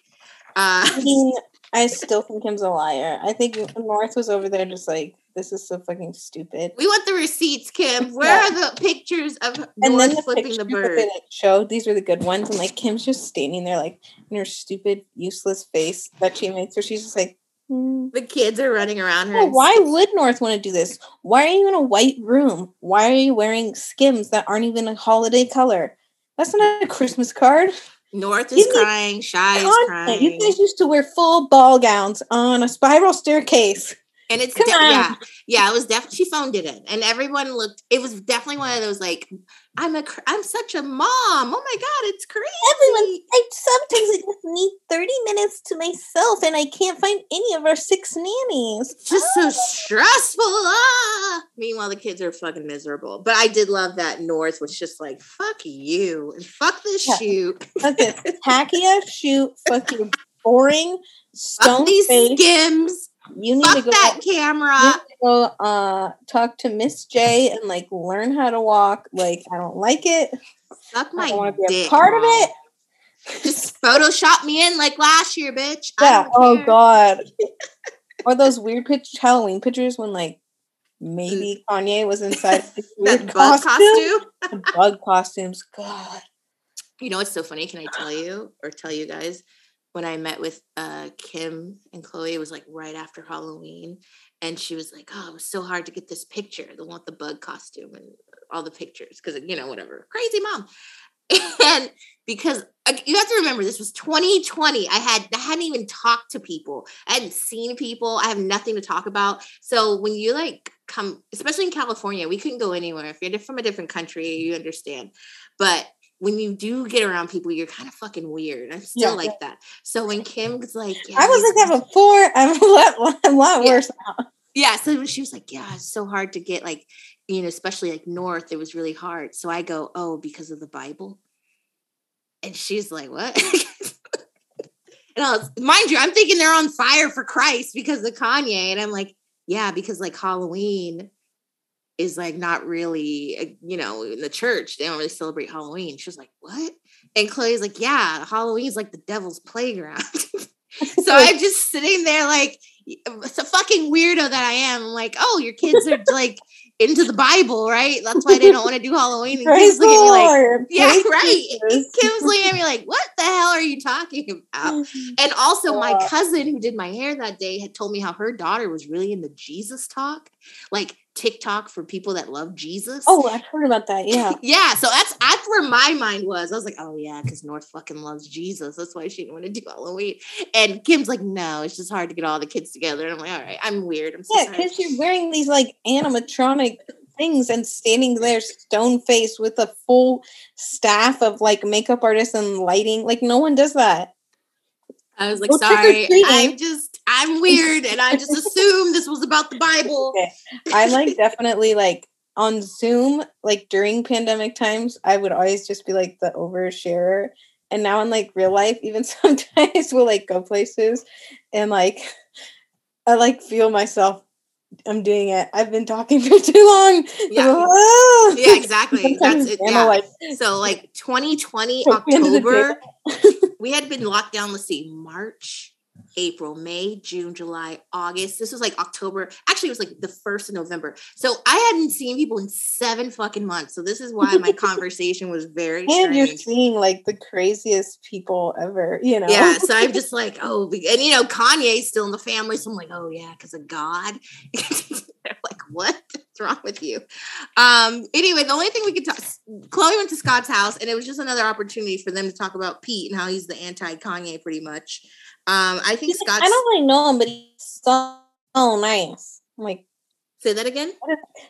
Uh I mean, I still think Kim's a liar. I think North was over there just like, this is so fucking stupid. we want the receipts, Kim. Where Yeah. are the pictures of And then the flipping the bird? they like, showed, these were the good ones. And like Kim's just standing there, like in her stupid, useless face that she makes, where she's just like, hmm. The kids are running around her. Well, why would North want to do this? Why are you in a white room? Why are you wearing skims that aren't even a holiday color? That's not a Christmas card. North is crying, Chi is crying. You guys used to wear full ball gowns on a spiral staircase. And it's de- yeah, yeah. It was definitely she phoned it in, and everyone looked. It was definitely one of those like, I'm a, cr- I'm such a mom. Oh my god, it's crazy. Everyone, I sometimes I just need 30 minutes to myself and I can't find any of our six nannies. Just so stressful. Ah! Meanwhile, the kids are fucking miserable. But I did love that North was just like, fuck you and fuck this Yeah. shoot. Fuck this. Tacky ass shoot. Fuck you. Boring. Stone these face. skims. You need to Fuck go. that camera. to go uh, talk to Miss J and like learn how to walk. Like I don't like it. Fuck I my want to be dick. a part of it. Just Photoshop me in like last year, bitch. Yeah. Oh care. God. or those weird pitch Halloween pictures when like maybe Kanye was inside this weird bug costume. costume. The bug costumes. God. You know what's so funny? Can I tell you or tell you guys? When I met with uh, Kim and Khloe, it was like right after Halloween. And she was like, Oh, it was so hard to get this picture, the one with the bug costume and all the pictures. Cause, you know, whatever. Crazy mom. And because you have to remember, this was 2020. I had I hadn't even talked to people. I hadn't seen people. I have nothing to talk about. So when you like come, especially in California, we couldn't go anywhere. If you're from a different country, you understand. But when you do get around people, you're kind of fucking weird. I'm still Yeah. like that. So when Kim's like, yeah, I was like that before. I'm a lot, a lot worse now. yeah. So when she was like, yeah, it's so hard to get like, you know, especially like North, it was really hard. So I go, oh, because of the Bible. And she's like, what? and I was, mind you, I'm thinking they're on fire for Christ because of Kanye. And I'm like, yeah, because like Halloween is like not really, uh, you know, in the church, they don't really celebrate Halloween. She was like, what? And Khloe's like, yeah, Halloween's like the devil's playground. so I'm just sitting there like, it's a fucking weirdo that I am. I'm like, oh, your kids are like into the Bible, right? That's why they don't want to do Halloween. And Praise Kim's looking at me like, Lord. yeah, Praise right. Jesus. Kim's looking at me like, what the hell are you talking about? And also, my Uh. cousin who did my hair that day had told me how her daughter was really into Jesus talk. Like, TikTok for people that love Jesus. Oh, I've heard about that. Yeah. yeah. So that's that's where my mind was. I was like, oh yeah, because North fucking loves Jesus. That's why she didn't want to do Halloween. And Kim's like, no, it's just hard to get all the kids together. And I'm like, all right, I'm weird. I'm so yeah, because you're wearing these like animatronic things and standing there stone faced with a full staff of like makeup artists and lighting. Like no one does that. I was like, well, sorry, I'm just I'm weird and I just assumed this was about the Bible. Okay. I like definitely like on Zoom, like during pandemic times, I would always just be like the oversharer. And now in like real life, even sometimes we'll like go places and like I like feel myself I'm doing it. I've been talking for too long. Yeah, yeah exactly. That's it. Yeah. Like, so like 2020 October, we had been locked down. Let's see, March, April, May, June, July, August. This was like October. Actually, it was like the first of November. So I hadn't seen people in seven fucking months. So this is why my conversation was very. And strange. you're seeing like the craziest people ever. You know. Yeah. So I'm just like, oh, and you know, Kanye's still in the family. So I'm like, oh yeah, because of God. They're like, what? What's wrong with you? Um. Anyway, the only thing we could talk. Khloe went to Scott's house, and it was just another opportunity for them to talk about Pete and how he's the anti Kanye, pretty much. Um, I think Scott. I don't really know him, but he's so, nice. I'm like, say that again.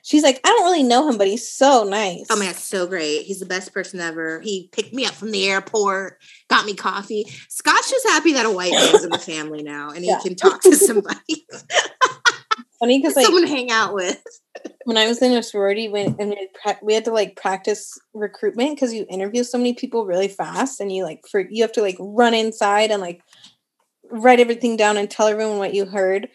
She's like, I don't really know him, but he's so nice. Oh man, so great. He's the best person ever. He picked me up from the airport, got me coffee. Scott's just happy that a white man's in the family now, and he can talk to somebody. Funny because like someone to hang out with. when I was in a sorority, when and we had to like practice recruitment because you interview so many people really fast, and you like for you have to like run inside and like write everything down and tell everyone what you heard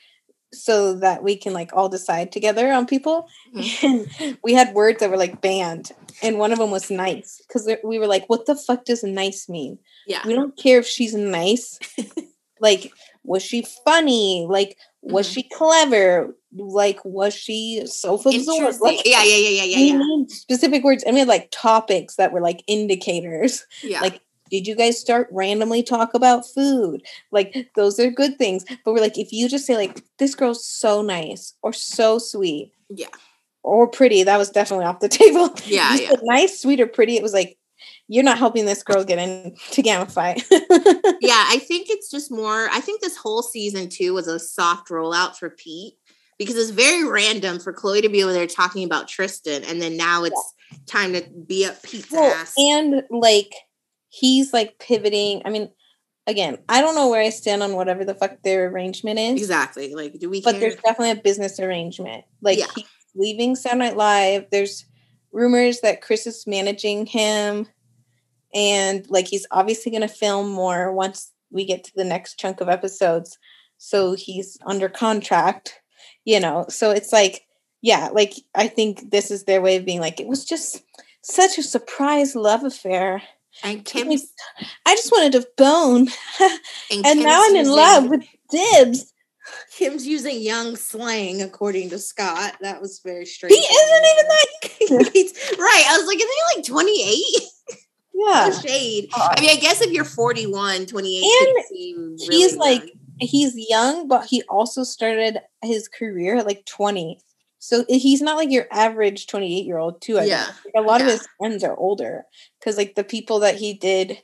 so that we can like all decide together on people. Mm-hmm. And we had words that were like banned, and one of them was nice because we were like, "What the fuck does nice mean?" Yeah, we don't care if she's nice. like, was she funny? Like, was mm-hmm. she clever? Like, was she self-absorbed? Like, yeah, yeah, yeah, yeah, yeah. We yeah. specific words, and we had like topics that were like indicators. Yeah, like did you guys start randomly talk about food? Like those are good things. But we're like, if you just say like, this girl's so nice or so sweet. Yeah. Or pretty, that was definitely off the table. Yeah. yeah. nice, sweet, or pretty. It was like, you're not helping this girl get into Gamma Phi. yeah, I think it's just more. I think this whole season two was a soft rollout for Pete because it's very random for Khloe to be over there talking about Tristan, and then now it's yeah. time to be up Pete's well, ass. And like he's like pivoting. I mean, again, I don't know where I stand on whatever the fuck their arrangement is. Exactly. Like, do we? But care? there's definitely a business arrangement. Like, yeah. he's leaving Saturday Night Live. There's rumors that Kris is managing him, and like he's obviously going to film more once we get to the next chunk of episodes. So he's under contract, you know. So it's like, yeah, like I think this is their way of being like, it was just such a surprise love affair and Kim's, I just wanted to bone, and, and now I'm in using, love with Dibs. Kim's using young slang, according to Scott. That was very strange. He isn't even that. right. I was like, isn't he like 28? Yeah. shade. Uh, I mean, I guess if you're 41, 28, and he's like, he's young, but he also started his career at like 20. So eh, he's not like your average 28 year old too. I yeah. Like a lot yeah. of his friends are older because like the people that he did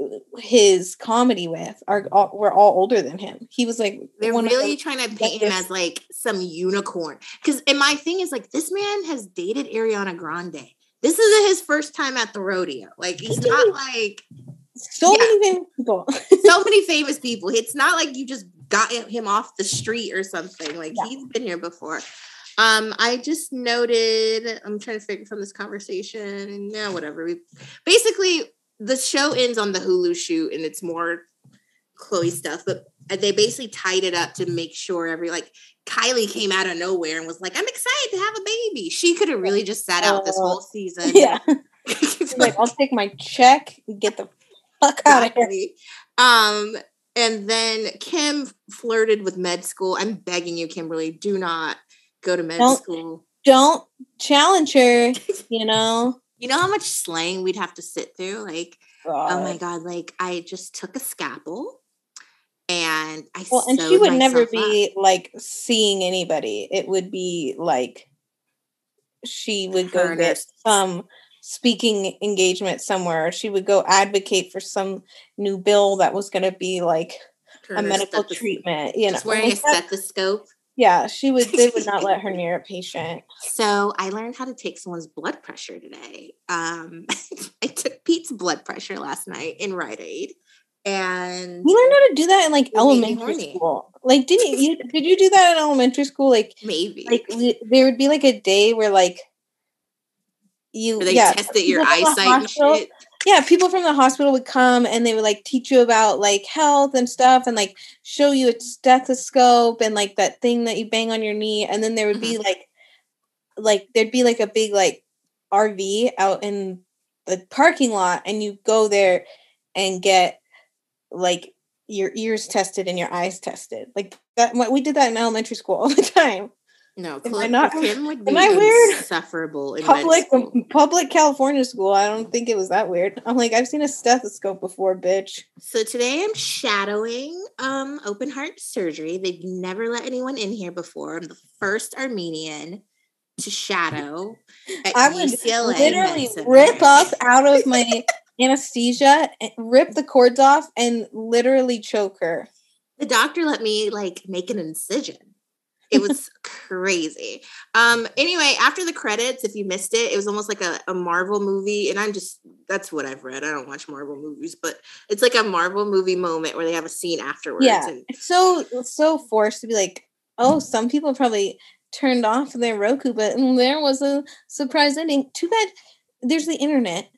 uh, his comedy with are all, were all older than him. He was like they're really trying to paint him as like some unicorn. Because and my thing is like this man has dated Ariana Grande. This isn't his first time at the rodeo. Like he's not like so yeah. many famous people. so many famous people. It's not like you just got him off the street or something. Like yeah. he's been here before. Um, I just noted, I'm trying to figure from this conversation. Yeah, whatever. We basically the show ends on the Hulu shoot and it's more Khloe stuff, but they basically tied it up to make sure every like Kylie came out of nowhere and was like, I'm excited to have a baby. She could have really just sat out this uh, whole season. Yeah. like, I'll take my check, and get the fuck out of here. Um, and then Kim flirted with med school. I'm begging you, Kimberly, do not go to med don't, school. Don't challenge her, you know. you know how much slang we'd have to sit through? Like, god. oh my god, like I just took a scalpel and I well, and she would never be up. like seeing anybody. It would be like she would go get some speaking engagement somewhere. She would go advocate for some new bill that was going to be like a medical treatment. You know, She's wearing a stethoscope. Yeah, she would. They would not let her near a patient. So I learned how to take someone's blood pressure today. Um, I took Pete's blood pressure last night in Rite Aid, and You learned how to do that in like It made me elementary school. Like, didn't you? Did you do that in elementary school? Like, maybe like we- there would be like a day where like you they yeah tested your people from the eyesight and shit. Yeah people from the hospital would come and they would like teach you about like health and stuff and like show you a stethoscope and like that thing that you bang on your knee and then there would be mm-hmm. like like there'd be like a big like rv out in the parking lot and you go there and get like your ears tested and your eyes tested. Like that we did that in elementary school all the time No, Am I not- Kim would be am I weird? insufferable in public public California school. I don't think it was that weird. I'm like, I've seen a stethoscope before, bitch. So today I'm shadowing um open heart surgery. They've never let anyone in here before. I'm the first Armenian to shadow I would UCLA. literally rip off out of my anesthesia, rip the cords off, and literally choke her. the doctor let me like make an incision. It was crazy. Um, anyway, after the credits, if you missed it, it was almost like a, a Marvel movie. And I'm just that's what I've read. I don't watch Marvel movies, but it's like a Marvel movie moment where they have a scene afterwards. Yeah, And it's so it's so forced to be like, oh, some people probably turned off their Roku, but mm, there was a surprise ending. Too bad. There's the internet.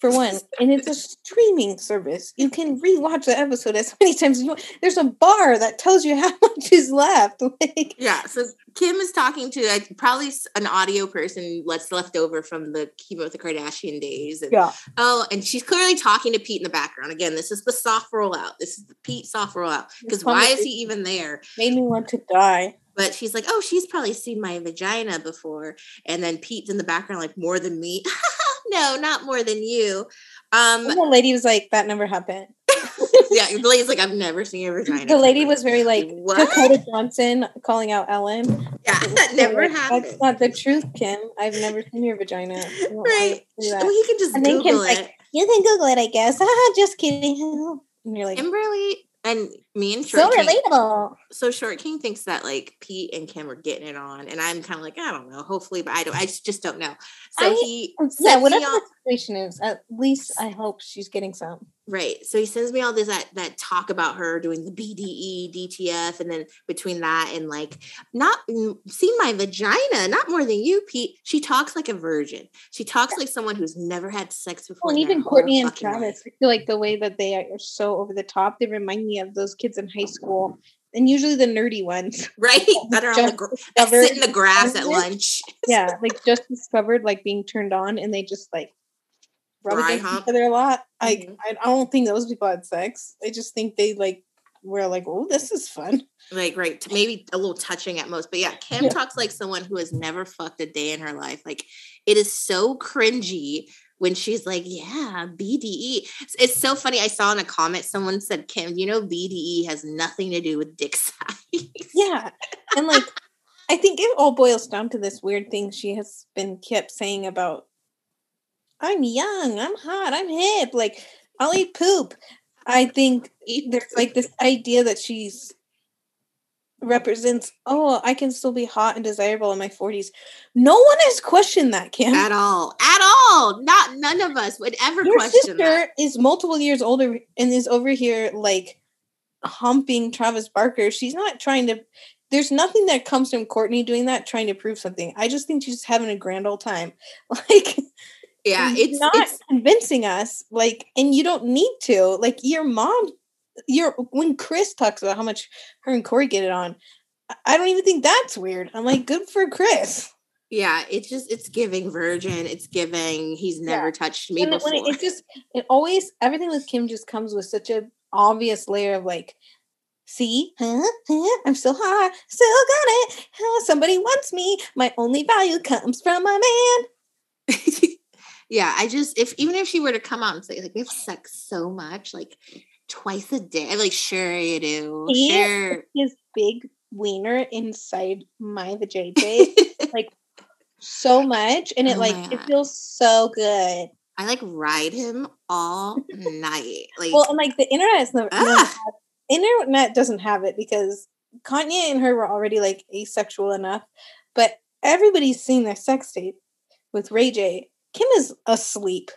For one, and it's a streaming service. You can rewatch the episode as many times as you want. There's a bar that tells you how much is left. Like, yeah, so Kim is talking to uh, probably an audio person that's left over from the Keep Up with the Kardashian days. And, yeah. Oh, and she's clearly talking to Pete in the background. Again, this is the soft rollout. This is the Pete soft rollout. Because why is he even there? made me want to die. But she's like, oh, she's probably seen my vagina before. And then Pete's in the background, like, more than me. no, not more than you. Um, And the lady was like, "That never happened." yeah, the lady's like, I've never seen your vagina. The lady was very like What? Dakota Johnson calling out Ellen. yeah, that never like, happened. That's not the truth, Kim. I've never seen your vagina. Right. always do that. Well, you can just And then Google Kim's it. like, You can Google it, I guess. Just kidding. And you're like, Kimberly and me and so Short King. relatable. So Short King thinks that like Pete and Kim are getting it on, and I'm kind of like, I don't know. Hopefully, but I don't. I just, don't know. So I- he Yeah, whatever the situation is, at least I hope she's getting some. Right. So he sends me all this that that talk about her doing the BDE, DTF, and then between that and like not mm, seen my vagina, not more than you, Pete. She talks like a virgin. She talks like someone who's never had sex before. Well, and even Kourtney and Travis, life. I feel like the way that they are so over the top, they remind me of those kids in high school, and usually the nerdy ones. right? That are on the gr- that sit in the grass at lunch. yeah, like just discovered like being turned on, and they just like rub Dry against hump. each other a lot. Like Mhm. I, I don't think those people had sex. I just think they like were like, oh, this is fun. Like right, maybe a little touching at most, but yeah, Kim Yeah. talks like someone who has never fucked a day in her life. Like it is so cringy when she's like, "Yeah, BDE." It's- It's so funny. I saw in a comment someone said, "Kim, you know BDE has nothing to do with dick size." Yeah, and like I think it all boils down to this weird thing she has been kept saying about I'm young, I'm hot, I'm hip, like I'll eat poop. I think there's like this idea that she's represents, oh, I can still be hot and desirable in my 40s. No one has questioned that, Kim. at all, at all. Not none of us would ever Your question sister that. is multiple years older and is over here like humping Travis Barker. She's not trying to. There's nothing that comes from Kourtney doing that trying to prove something. I just think she's just having a grand old time. Like, Yeah, it's not it's convincing us. Like, and you don't need to. Like, your mom, your when Kris talks about how much her and Corey get it on, I- don't even think that's weird. I'm like, good for Kris. yeah, it's just it's giving virgin. It's giving he's Yeah. never touched me before. it, it just it always everything with Kim just comes with such a obvious layer of like, see, huh, huh, I'm so hot, still got it. huh, somebody wants me. My only value comes from my man. yeah, I just if even if she were to come out and say like we have sex so much, like twice a day, like sure you do, He- sure. His big wiener inside my vajayjay. like so much, and it Oh like it feels so good. I like ride him all night. Like Well, and like the internet is never, Ah. internet doesn't have it because Kanye and her were already like asexual enough, but everybody's seen their sex tape with Ray J. Kim is asleep.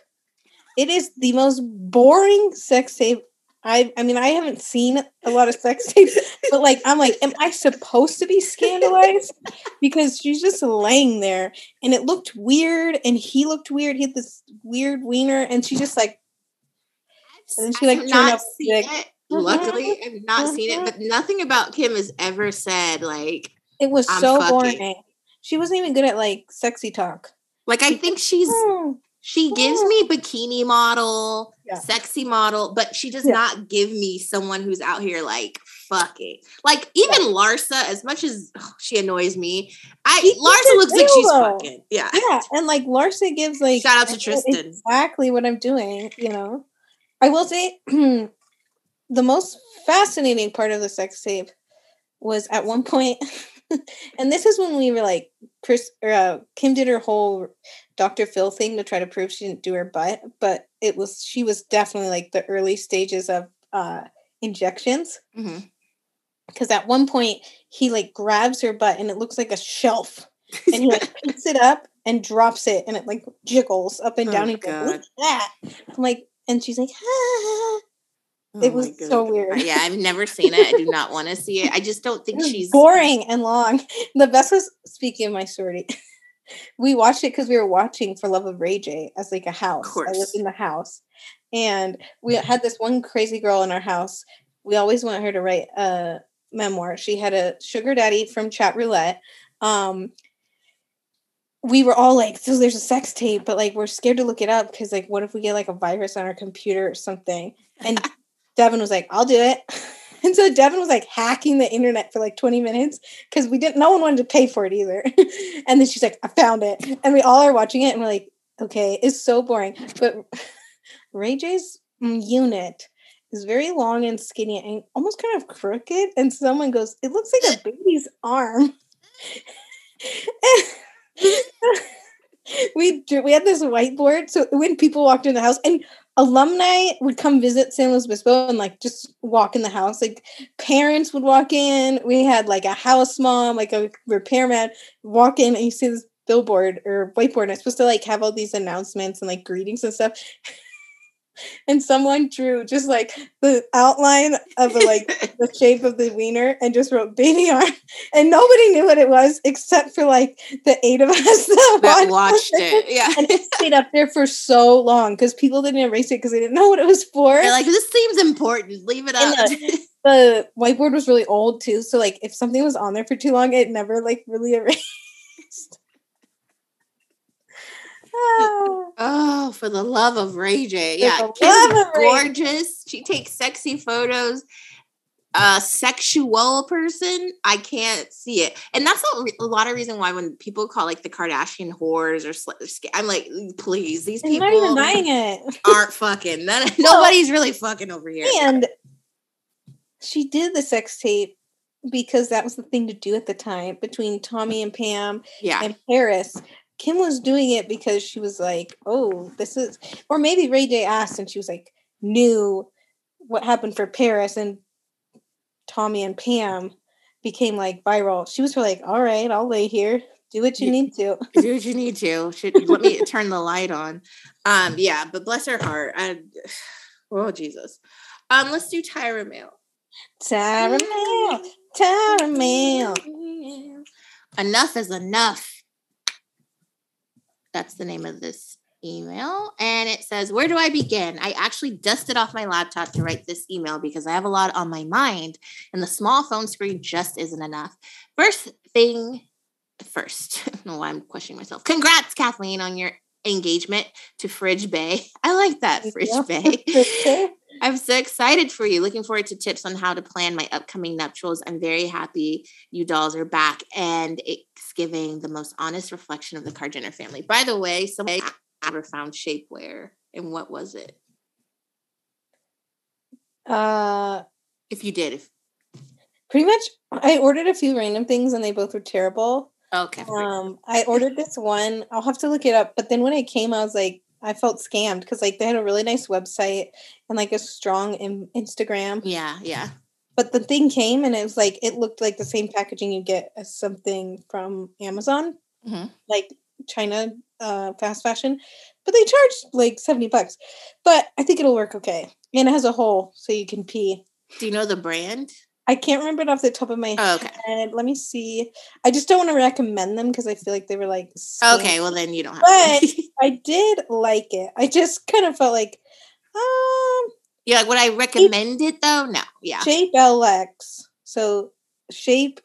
It is the most boring sex tape. I I mean I haven't seen a lot of sex tapes, but like I'm like, am I supposed to be scandalized? Because she's just laying there and it looked weird and he looked weird. He had this weird wiener and she just like and then she, like, turned up, like, it. Luckily, I've not seen it, uh-huh. but nothing about Kim has ever said like It was so fucking. boring. She wasn't even good at like sexy talk. Like I think she's Hmm. she gives me bikini model, Yeah. sexy model, but she does Yeah. not give me someone who's out here like fucking. Like even Larsa, as much as ugh, she annoys me, I She Larsa looks like she's though. fucking. Yeah. Yeah, and like Larsa gives like Shout out to Tristan. Exactly what I'm doing. You know, I will say the most fascinating part of the sex tape was at one point, and this is when we were like Kris or uh, Kim did her whole Dr. Phil thing to try to prove she didn't do her butt, but it was she was definitely like the early stages of uh injections. Mhm. because at one point he like grabs her butt and it looks like a shelf and he like picks it up and drops it and it like jiggles up and Oh, down. Like, God. Look at that. I'm like, and she's like, ah. Oh It was so weird. Yeah, I've never seen it. I do not want to see it. I just don't think she's boring and long. The best was speaking of my sorority. we watched it because we were watching For Love of Ray J as like a house. I lived in the house. And we had this one crazy girl in our house. We always want her to write a memoir. She had a sugar daddy from chat roulette. Um we were all like, so there's a sex tape, but like we're scared to look it up because like what if we get like a virus on our computer or something? And Devin was like, I'll do it. And so Devin was like hacking the internet for like 20 minutes because we didn't, no one wanted to pay for it either. and then she's like, I found it. And we all are watching it and we're like, okay, it's so boring. But Ray J's unit is very long and skinny and almost kind of crooked. And someone goes, it looks like a baby's arm. we drew, we had this whiteboard so when people walked in the house and alumni would come visit San Luis Obispo and like just walk in the house. Like parents would walk in. We had like a house mom like a repairman walk in and you see this billboard or whiteboard and it's supposed to like have all these announcements and like greetings and stuff and someone drew just like the outline of the, like the shape of the wiener and just wrote baby arm and nobody knew what it was except for like the eight of us that, that watched it. Yeah. and it stayed up there for so long because people didn't erase it because they didn't know what it was for. They're like, this seems important. Leave it up. the whiteboard was really old too, so like if something was on there for too long, it never like really erased. Oh, for the love of Ray J. For Yeah. Kim's gorgeous. She takes sexy photos. A sexual person, I can't see it. And that's a, re- a lot of reason why when people call like the Kardashian whores or sl- I'm like, please, these people not even buying it. aren't fucking. None, nobody's really fucking over here. And she did the sex tape because that was the thing to do at the time between Tommy and Pam Yeah. and Paris. Kim was doing it because she was like, "Oh, this is," or maybe Ray J asked, and she was like, knew what happened for Paris, and Tommy and Pam became like viral. She was like, "All right, I'll lay here, do what you need to." do what you need to. Should let me turn the light on. Um, yeah, but bless her heart. I, oh Jesus. Um, let's do Tyra Mail. Tara Mail, Tara Mail. Enough is enough. That's the name of this email. And it says, Where do I begin? I actually dusted off my laptop to write this email because I have a lot on my mind, and the small phone screen just isn't enough. First thing first, I don't know why I'm questioning myself. Congrats, Kathleen, on your engagement to Fridge Bay. I like that, Fridge. Bay. I'm so excited for you. Looking forward to tips on how to plan my upcoming nuptials. I'm very happy you dolls are back and it's giving the most honest reflection of the Kar-Jenner family. By the way, someone ever found shapewear and what was it? Uh, If you did, if pretty much, I ordered a few random things, and they both were terrible. Okay. Um, I ordered this one. I'll have to look it up. But then when it came, I was like, I felt scammed because like they had a really nice website and like a strong in- Instagram. Yeah, yeah. But the thing came and it was like it looked like the same packaging you get as something from Amazon, Mhm. like China uh, fast fashion. But they charge like seventy bucks. But I think it'll work okay. And it has a hole so you can pee. Do you know the brand? I can't remember it off the top of my Oh, okay. head. Let me see. I just don't want to recommend them because I feel like they were like. Okay, well then you don't have But. I did like it. I just kind of felt like, um, yeah, like would I recommend it though? No. Yeah. shape LX. So shape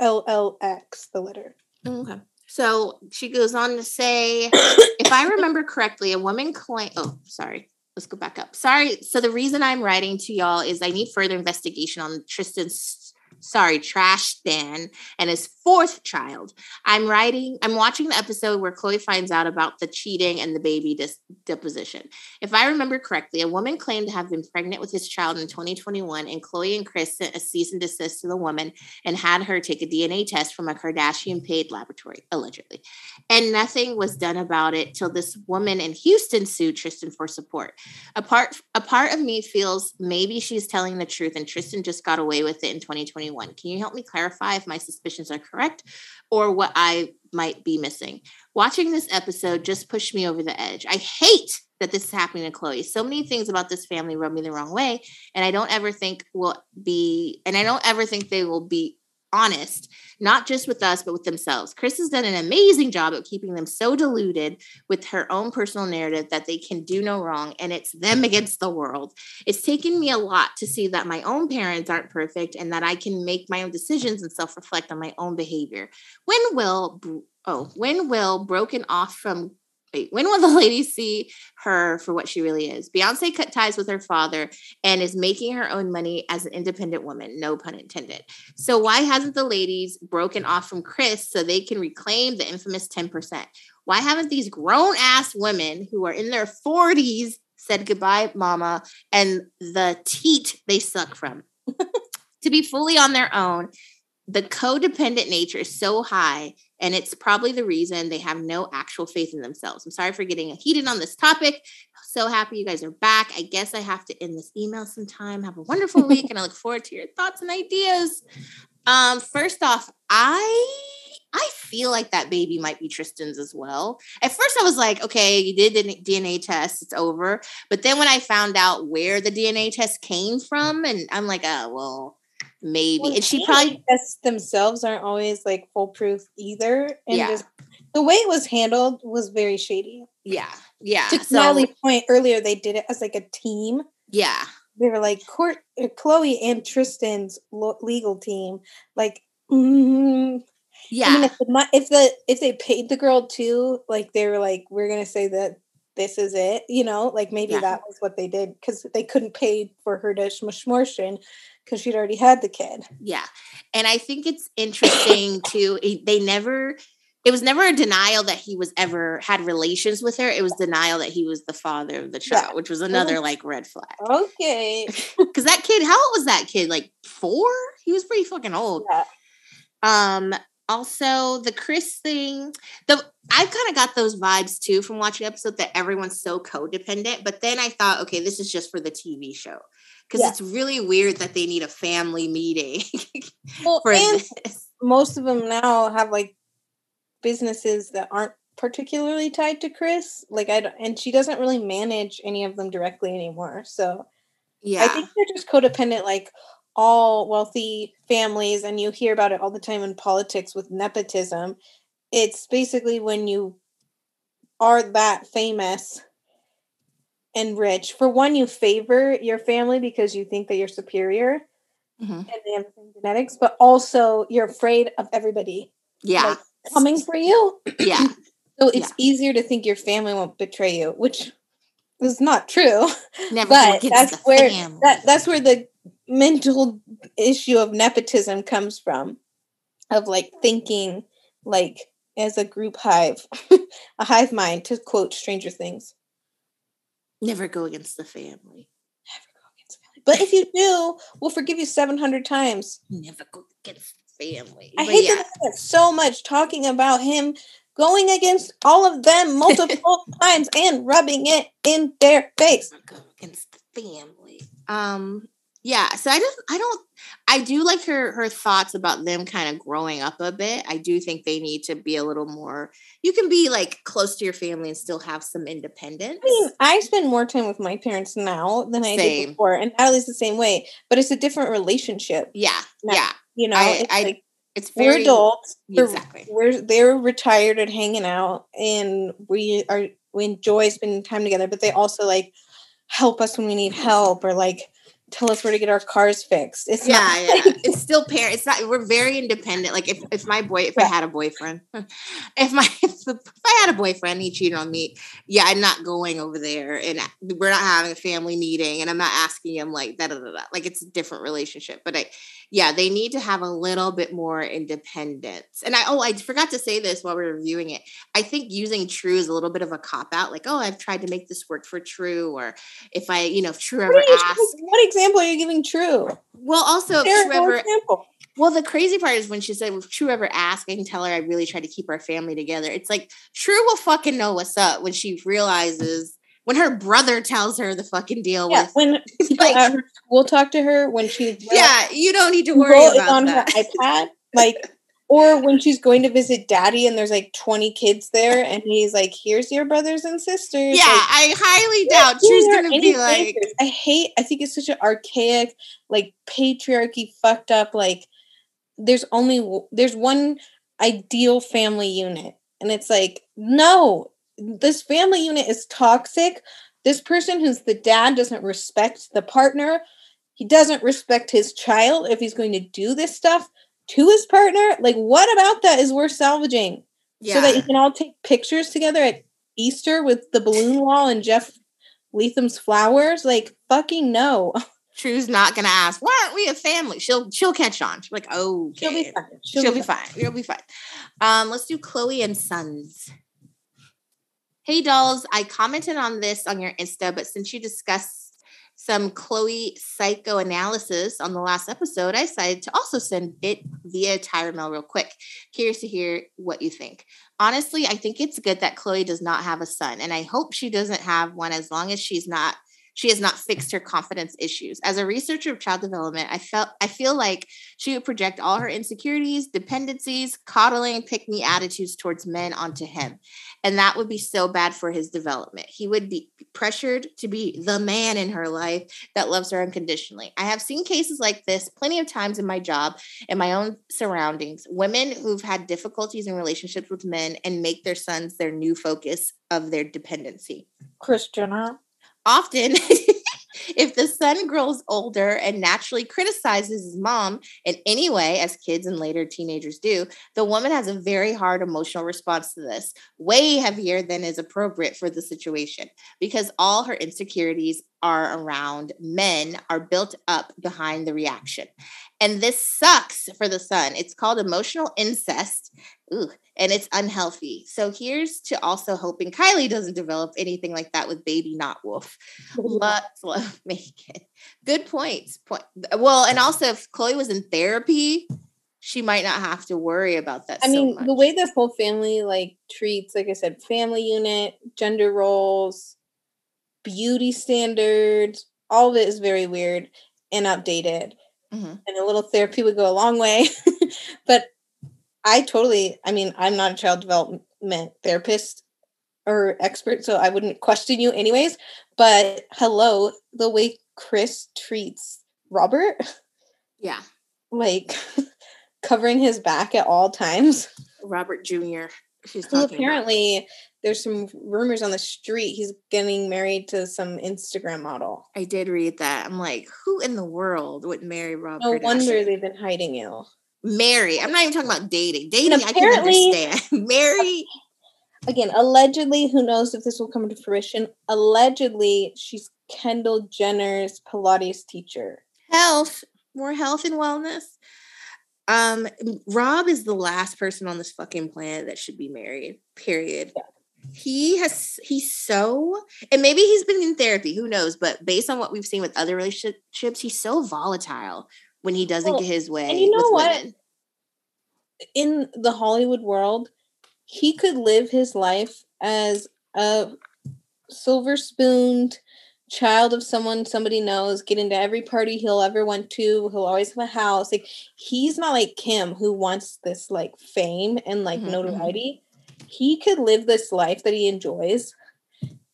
LLX, the letter. Okay. So she goes on to say, if I remember correctly, a woman claim. Oh, sorry. Let's go back up. Sorry. So the reason I'm writing to y'all is I need further investigation on Tristan's. Sorry, Trashcan and his fourth child. I'm writing, I'm watching the episode where Khloe finds out about the cheating and the baby dis- deposition. If I remember correctly, a woman claimed to have been pregnant with his child in 2021, and Khloe and Kris sent a cease and desist to the woman and had her take a DNA test from a Kardashian paid laboratory, allegedly. And nothing was done about it till this woman in Houston sued Tristan for support. A part, a part of me feels maybe she's telling the truth and Tristan just got away with it in 2021. Can you help me clarify if my suspicions are correct or what I might be missing? Watching this episode just pushed me over the edge. I hate that this is happening to Khloe. So many things about this family rub me the wrong way, and I don't ever think will be, and I don't ever think they will be honest, not just with us, but with themselves. Kris has done an amazing job of keeping them so deluded with her own personal narrative that they can do no wrong, and it's them against the world. It's taken me a lot to see that my own parents aren't perfect and that I can make my own decisions and self reflect on my own behavior. When will, oh, when will broken off from Wait, when will the ladies see her for what she really is? Beyonce cut ties with her father and is making her own money as an independent woman, no pun intended. So why hasn't the ladies broken off from Kris so they can reclaim the infamous 10%? Why haven't these grown ass women who are in their 40s said goodbye, mama, and the teat they suck from? to be fully on their own, the codependent nature is so high and it's probably the reason they have no actual faith in themselves. I'm sorry for getting heated on this topic. So happy you guys are back. I guess I have to end this email sometime. Have a wonderful week and I look forward to your thoughts and ideas. Um, first off, I I feel like that baby might be Tristan's as well. At first, I was like, okay, you did the DNA test, it's over. But then when I found out where the DNA test came from, and I'm like, oh, well, maybe. Well, and she probably, tests themselves aren't always like foolproof either. And Yeah. just the way it was handled was very shady. yeah, yeah. To So, Natalie's point earlier, they did it as like a team. yeah, They were like Court, uh, Khloe and Tristan's lo- legal team. Like, mm, yeah. I mean, if the, if the if they paid the girl too, like they were like, we're gonna say that this is it, you know, like maybe Yeah. that was what they did because they couldn't pay for her to shmushmortion because she'd already had the kid. Yeah. And I think it's interesting too. They never, it was never a denial that he was ever had relations with her. It was denial that he was the father of the Yeah. child, which was another like red flag. Okay. Because that kid, how old was that kid? Like four? He was pretty fucking old. Yeah. Um, also the Kris thing, the I kind of got those vibes too from watching the episode that everyone's so codependent. But then I thought, okay, this is just for the TV show. Because Yeah. it's really weird that they need a family meeting Well, and this. most of them now have like businesses that aren't particularly tied to Kris. Like I don't, and she doesn't really manage any of them directly anymore. So Yeah. I think they're just codependent, like all wealthy families, and you hear about it all the time in politics with nepotism. It's basically when you are that famous and rich. For one, you favor your family because you think that you're superior Mhm. and they have the same genetics, but also you're afraid of everybody Yeah. like, coming for you. yeah. So it's Yeah. easier to think your family won't betray you, which is not true. Never but that's where family. that that's where the mental issue of nepotism comes from of like thinking like as a group hive a hive mind to quote stranger things Never go against the family. never go against family but if you do we'll forgive you 700 times Never go against family. I But hate yeah. that so much talking about him going against all of them multiple times and rubbing it in their face. go against the family. Um, yeah. So I just I don't I do like her her thoughts about them kind of growing up a bit. I do think they need to be a little more. You can be like close to your family and still have some independence. I mean, I spend more time with my parents now than I Same. did before, and Natalie's the same way. But it's a different relationship. yeah, No, yeah. You know, I- it's I- like It's we're very adults. We're, exactly. we're they're retired and hanging out, and we are we enjoy spending time together. But they also like help us when we need help, or like tell us where to get our cars fixed. It's yeah, not yeah. It's still parent. It's not. We're very independent. Like if if my boy, if I had a boyfriend, if my if, the, if I had a boyfriend, he cheated on me. Yeah, I'm not going over there, and we're not having a family meeting, and I'm not asking him like da da da da. Like it's a different relationship. But I, yeah, they need to have a little bit more independence. And I oh, I forgot to say this while we are reviewing it. I think using True is a little bit of a cop out. Like oh, I've tried to make this work for True, or if I, you know, if True ever asks. what example are you giving? True. Well, also True ever example. well, the crazy part is when she said, if True ever asked, I can tell her I really try to keep our family together. It's like True will fucking know what's up when she realizes when her brother tells her the fucking deal Yeah, with. when like- at her school talk to her when she's Yeah, you don't need to worry is about on that. her iPad, like, or when she's going to visit daddy and there's like 20 kids there, and he's like, "Here's your brothers and sisters." yeah, like, I highly doubt her gonna be like. I hate. I think it's such an archaic, like patriarchy, fucked up. Like, there's only there's one ideal family unit, and it's like, no, this family unit is toxic. This person who's the dad doesn't respect the partner. He doesn't respect his child if he's going to do this stuff to his partner. Like, what about that is worth salvaging? yeah, So that you can all take pictures together at Easter with the balloon wall and Jeff Leatham's flowers. Like, fucking no. True's not gonna ask, why aren't we a family? She'll she'll catch on. She'll be like, oh, She'll be fine. She'll, be fine. She'll be fine. Um, let's do Khloe and Sons. Hey dolls, I commented on this on your Insta, but since you discussed some Khloe psychoanalysis on the last episode, I decided to also send it via Tyra Mail real quick. Curious to hear what you think. Honestly, I think it's good that Khloe does not have a son, and I hope she doesn't have one as long as she's not she has not fixed her confidence issues. As a researcher of child development, I felt I feel like she would project all her insecurities, dependencies, coddling, pick me attitudes towards men onto him. And that would be so bad for his development. He would be pressured to be the man in her life that loves her unconditionally. I have seen cases like this plenty of times in my job and my own surroundings. Women who've had difficulties in relationships with men and make their sons their new focus of their dependency Kris huh? Often if the son grows older and naturally criticizes his mom in any way as kids and later teenagers do the woman has a very hard emotional response to this way heavier than is appropriate for the situation because all her insecurities are around men are built up behind the reaction and this sucks for the son it's called emotional incest Ooh, and it's unhealthy. So here's to also hoping Kylie doesn't develop anything like that with baby not wolf. Let's love Megan. Good points. Point. Well, and also if Khloe was in therapy, she might not have to worry about that. I so mean, the way this whole family like treats, like I said, family unit, gender roles, beauty standards, all of it is very weird and outdated. Mhm. And a little therapy would go a long way. but I totally, I mean, I'm not a child development therapist or expert, so I wouldn't question you anyways. But hello, the way Kris treats Robert, yeah, like covering his back at all times. Robert Jr. She's Well, talking about. There's some rumors on the street he's getting married to some Instagram model. I did read that. I'm like, who in the world would marry Rob? No wonder Kardashian? they've been hiding you. marry. I'm not even talking about dating. Dating, I can understand. marry. Again, allegedly, who knows if this will come to fruition? Allegedly, she's Kendall Jenner's Pilates teacher. health, more health and wellness. Um, Rob is the last person on this fucking planet that should be married. Period. He has he's so and maybe he's been in therapy, who knows, but based on what we've seen with other relationships, he's so volatile when he doesn't Well, get his way and you know what? women. in the Hollywood world, he could live his life as a silver spooned child of someone somebody knows, get into every party he'll ever went to. He'll always have a house. Like he's not like Kim who wants this like fame and like mm-hmm. notoriety. He could live this life that he enjoys,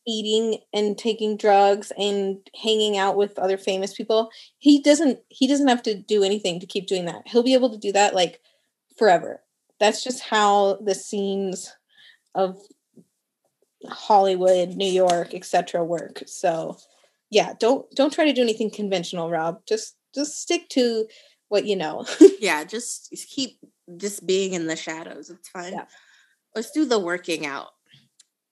eating and taking drugs and hanging out with other famous people. He doesn't he doesn't have to do anything to keep doing that. He'll be able to do that like forever. That's just how the scenes of Hollywood, New York, etc. work. So yeah, don't don't try to do anything conventional, Rob. Just just stick to what you know. yeah, just keep just being in the shadows. It's fine. Yeah. Let's do the working out.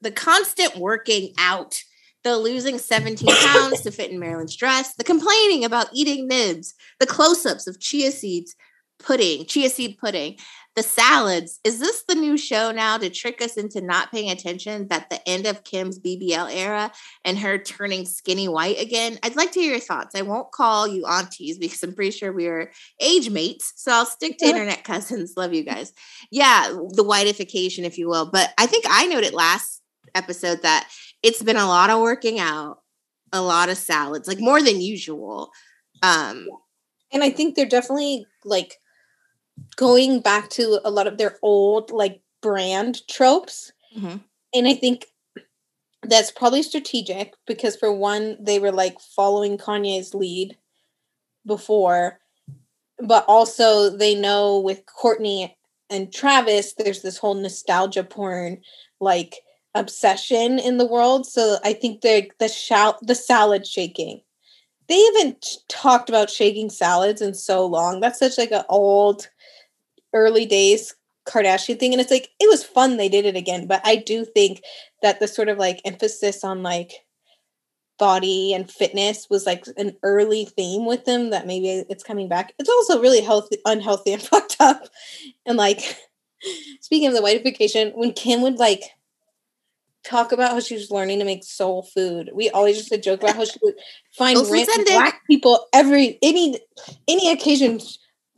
The constant working out. The losing 17 pounds to fit in Marilyn's dress, the complaining about eating nibs, the close-ups of chia seeds pudding, chia seed pudding, the salads. Is this the new show now to trick us into not paying attention that the end of Kim's BBL era and her turning skinny white again? I'd like to hear your thoughts. I won't call you aunties because I'm pretty sure we are age mates. So I'll stick to internet cousins. Love you guys. Yeah, the whiteification, if you will. But I think I noted last episode that it's been a lot of working out, a lot of salads, like more than usual. Um, and I think they're definitely like going back to a lot of their old like brand tropes. Mm-hmm. And I think that's probably strategic because for one, they were like following Kanye's lead before, but also they know with Kourtney and Travis, there's this whole nostalgia porn like obsession in the world. So I think they're the shout the salad shaking. They haven't talked about shaking salads in so long. That's such like an old early days Kardashian thing. And it's like, it was fun they did it again. But I do think that the sort of like emphasis on like body and fitness was like an early theme with them that maybe it's coming back. It's also really healthy, unhealthy and fucked up. And like, speaking of the whiteification, when Kim would like talk about how she was learning to make soul food, we always used to joke about how she would find random black people every any any occasion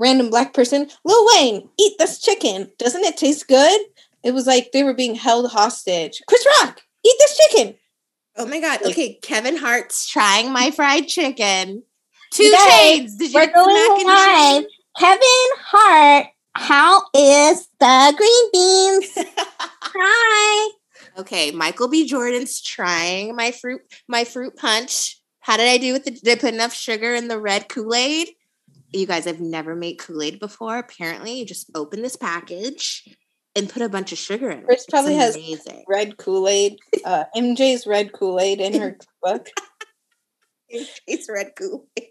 random black person, Lil Wayne, eat this chicken. Doesn't it taste good? It was like they were being held hostage. Chris Rock, eat this chicken. Oh my god. Okay, Kevin Hart's trying my fried chicken. Two Today, Chainz. Did you we're going live. Kevin Hart, how is the green beans? Hi. Okay, Michael B. Jordan's trying my fruit my fruit punch. How did I do with the did I put enough sugar in the red Kool-Aid? you guys, I've never made Kool Aid before. Apparently, you just open this package and put a bunch of sugar in Kris it. probably has red Kool Aid. Uh, MJ's red Kool Aid in her book. MJ's red Kool Aid.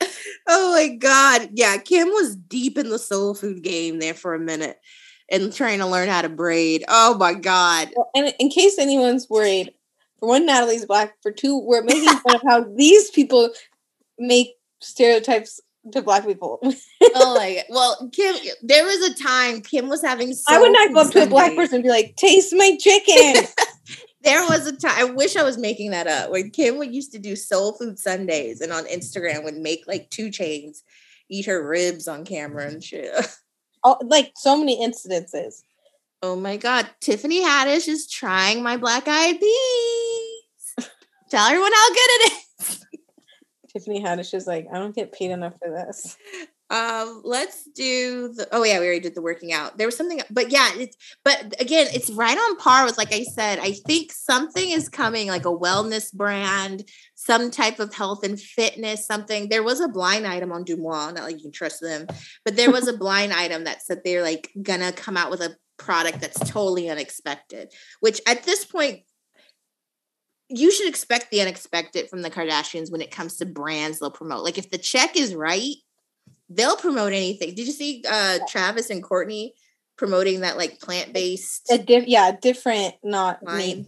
oh my God. Yeah, Kim was deep in the soul food game there for a minute and trying to learn how to braid. Oh my God. Well, and in case anyone's worried, for one, Natalie's black. For two, we're making fun of how these people make stereotypes to black people. oh my god. Well, Kim, there was a time Kim was having I would not go up to a black person and be like, taste my chicken. there was a time I wish I was making that up when Kim would used to do soul food Sundays and on Instagram would make like 2 Chainz eat her ribs on camera and shit. Oh, like so many incidences. Oh my god. Tiffany Haddish is trying my black eyed peas. Tell everyone how good it is. Tiffany Haddish is like, I don't get paid enough for this. Um, let's do the oh yeah, we already did the working out. There was something, but yeah, it's but again, it's right on par with like I said, I think something is coming, like a wellness brand, some type of health and fitness, something. There was a blind item on DeuxMoi, not like you can trust them, but there was a blind item that said they're like gonna come out with a product that's totally unexpected, which at this point you should expect the unexpected from the Kardashians when it comes to brands they'll promote. Like if the check is right, they'll promote anything. Did you see uh Travis and Kourtney promoting that like plant-based a diff- yeah, different not line?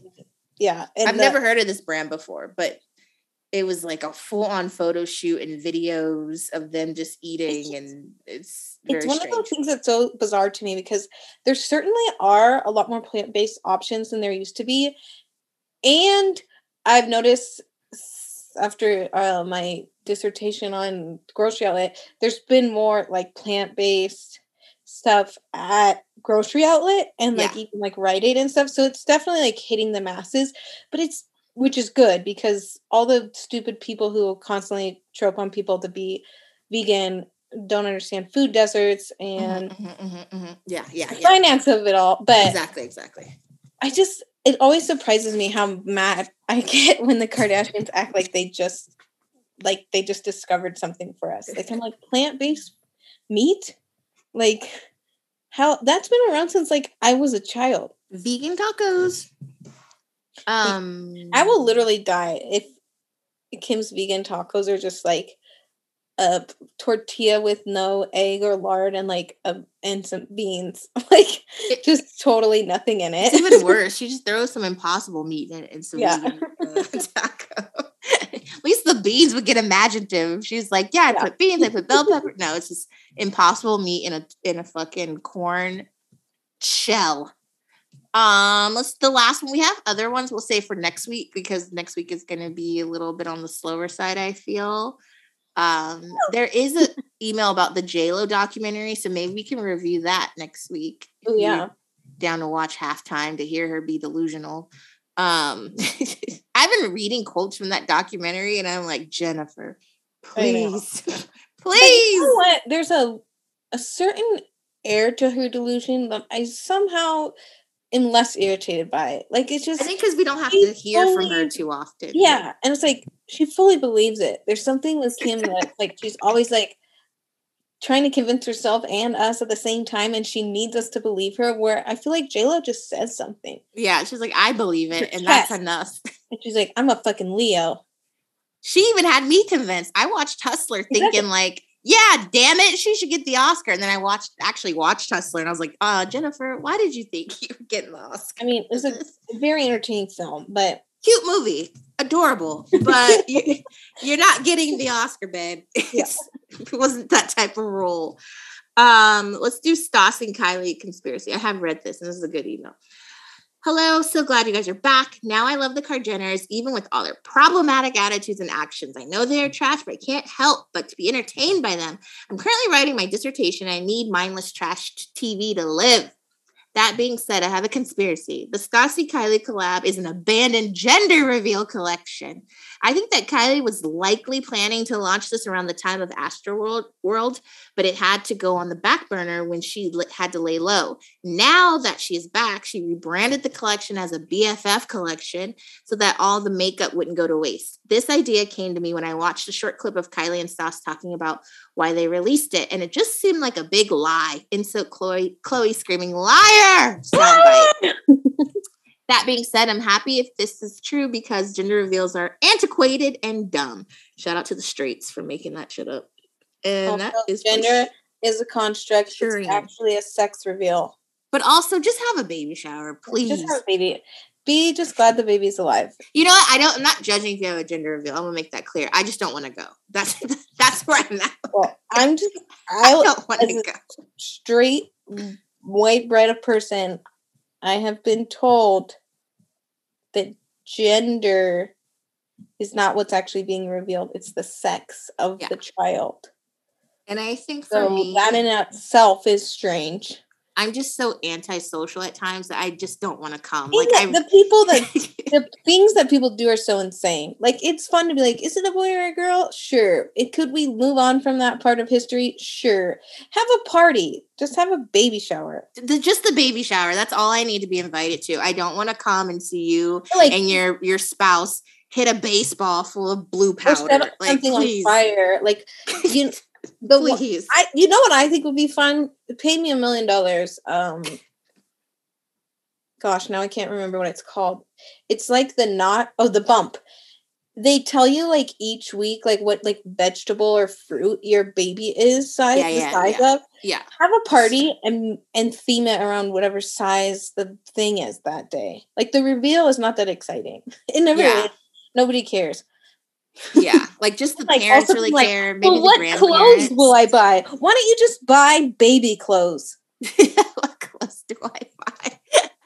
Yeah. I've the- never heard of this brand before, but it was like a full-on photo shoot and videos of them just eating and it's it's one strange. of those things that's so bizarre to me because there certainly are a lot more plant-based options than there used to be and I've noticed after uh, my dissertation on grocery outlet, there's been more like plant based stuff at grocery outlet and like Yeah. even like Rite Aid and stuff. So it's definitely like hitting the masses, but it's which is good because all the stupid people who constantly trope on people to be vegan don't understand food deserts and Mhm, mhm, mhm. Yeah, yeah, the yeah. finance of it all. But Exactly, exactly. I just it always surprises me how mad I get when the Kardashians act like they just like they just discovered something for us. Like I'm like plant-based meat? Like how that's been around since like I was a child. Vegan tacos. Um, I will literally die if Kim's vegan tacos are just like a tortilla with no egg or lard and like a and some beans. Like It- just totally nothing in it. It's even worse. She just throws some impossible meat in it and some Yeah. vegan uh. At least the beans would get imaginative. She's like, yeah, I put beans, I put bell pepper. No, it's just impossible meat in a in a fucking corn shell. Um, let's the last one we have. Other ones we'll say for next week because next week is gonna be a little bit on the slower side, I feel. Um, there is an email about the JLo documentary, so maybe we can review that next week. Oh yeah. down to watch halftime to hear her be delusional. Um, been reading quotes from that documentary, and I'm like, Jennifer, know. please, you please. know what? There's a a certain air to her delusion that I somehow am less irritated by it. Like it's just I think because we don't have to hear from her too often. yeah, and it's like she fully believes it. There's something with Kim that like she's always like trying to convince herself and us at the same time, and she needs us to believe her. Where I feel like JLo just says something, yeah. She's like, I believe it, and that's enough. and she's like, "I'm a fucking Leo." She even had me convinced. I watched Hustler thinking like, yeah, damn it, she should get the Oscar. And then I watched actually watched Hustler and I was like, uh, Jennifer, why did you think you were getting the Oscar? I mean, it was a very entertaining film, but cute movie, adorable, but you, you're not getting the Oscar, babe. Yeah. It wasn't that type of role. Um, let's do Stas and Kylie conspiracy. I have read this, and this is a good email. Hello, so glad you guys are back. Now I love the Kar-Jenners, even with all their problematic attitudes and actions. I know they're trash, but I can't help but to be entertained by them. I'm currently writing my dissertation. I need mindless trash TV to live. That being said, I have a conspiracy. The Stassie Kylie collab is an abandoned gender reveal collection. I think that Kylie was likely planning to launch this around the time of Astroworld, World, but it had to go on the back burner when she had to lay low. Now that she's back, she rebranded the collection as a BFF collection so that all the makeup wouldn't go to waste. This idea came to me when I watched a short clip of Kylie and Stas talking about why they released it, and it just seemed like a big lie. Insert Khloe, Khloe screaming "liar!" That being said, I'm happy if this is true because gender reveals are antiquated and dumb. Shout out to the straights for making that shit up. And that is gender is a construct. It's actually a sex reveal. But also, just have a baby shower, please. Just have a baby. Be just glad the baby's alive. you know what? I don't. I'm not judging if you have a gender reveal. I'm gonna make that clear. I just don't want to go. That's that's where I'm at. Well, I'm just I I don't want to go. straight white bread person. I have been told that gender is not what's actually being revealed. It's the sex of Yeah. the child. And I think for So me, that in itself is strange. I'm just so antisocial at times that I just don't want to come. Like I, the people that the things that people do are so insane. Like it's fun to be like, is it a boy or a girl? Sure. It could we move on from that part of history? Sure. Have a party. Just have a baby shower. the, just the baby shower. That's all I need to be invited to. I don't want to come and see you Like and your your spouse hit a baseball full of blue or powder. set Like something please, on fire. Like you the please. I you know what I think would be fun? Pay me a million dollars. Um gosh, now I can't remember what it's called. It's like the not oh the bump. They tell you like each week like what like vegetable or fruit your baby is size Yeah, the yeah, size yeah. of. yeah, Have a party and and theme it around whatever size the thing is that day. Like the reveal is not that exciting. It never Yeah. is. Nobody cares. Yeah. Like just the Like, parents really like, care. Maybe well, the what clothes will I buy? Why don't you just buy baby clothes? what clothes do I buy?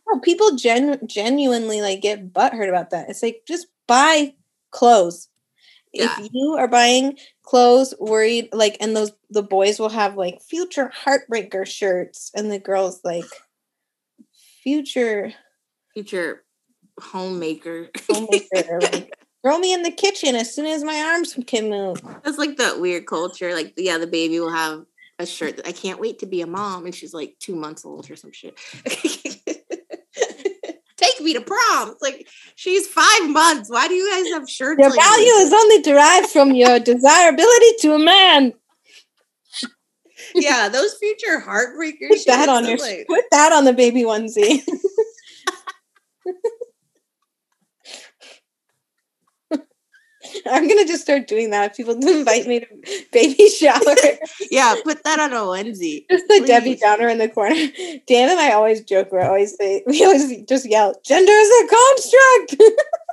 No, people gen- genuinely like get butthurt about that. It's like just buy clothes. Yeah. if you are buying clothes worried like and those the boys will have like future heartbreaker shirts and the girls like future Future homemaker. homemaker like throw me in the kitchen as soon as my arms can move. That's like that weird culture. Like, yeah, the baby will have a shirt that I can't wait to be a mom, and she's like two months old or some shit. Take me to prom. It's like she's five months. Why do you guys have shirts? Your like value this? is only derived from your desirability to a man. yeah, those future heartbreakers. Put that on your like- put that on the baby onesie. I'm gonna just start doing that. If people invite me to baby shower, yeah, put that on a onesie. just the Debbie Downer in the corner. Dan and I always joke. We always say we always just yell, "Gender is a construct."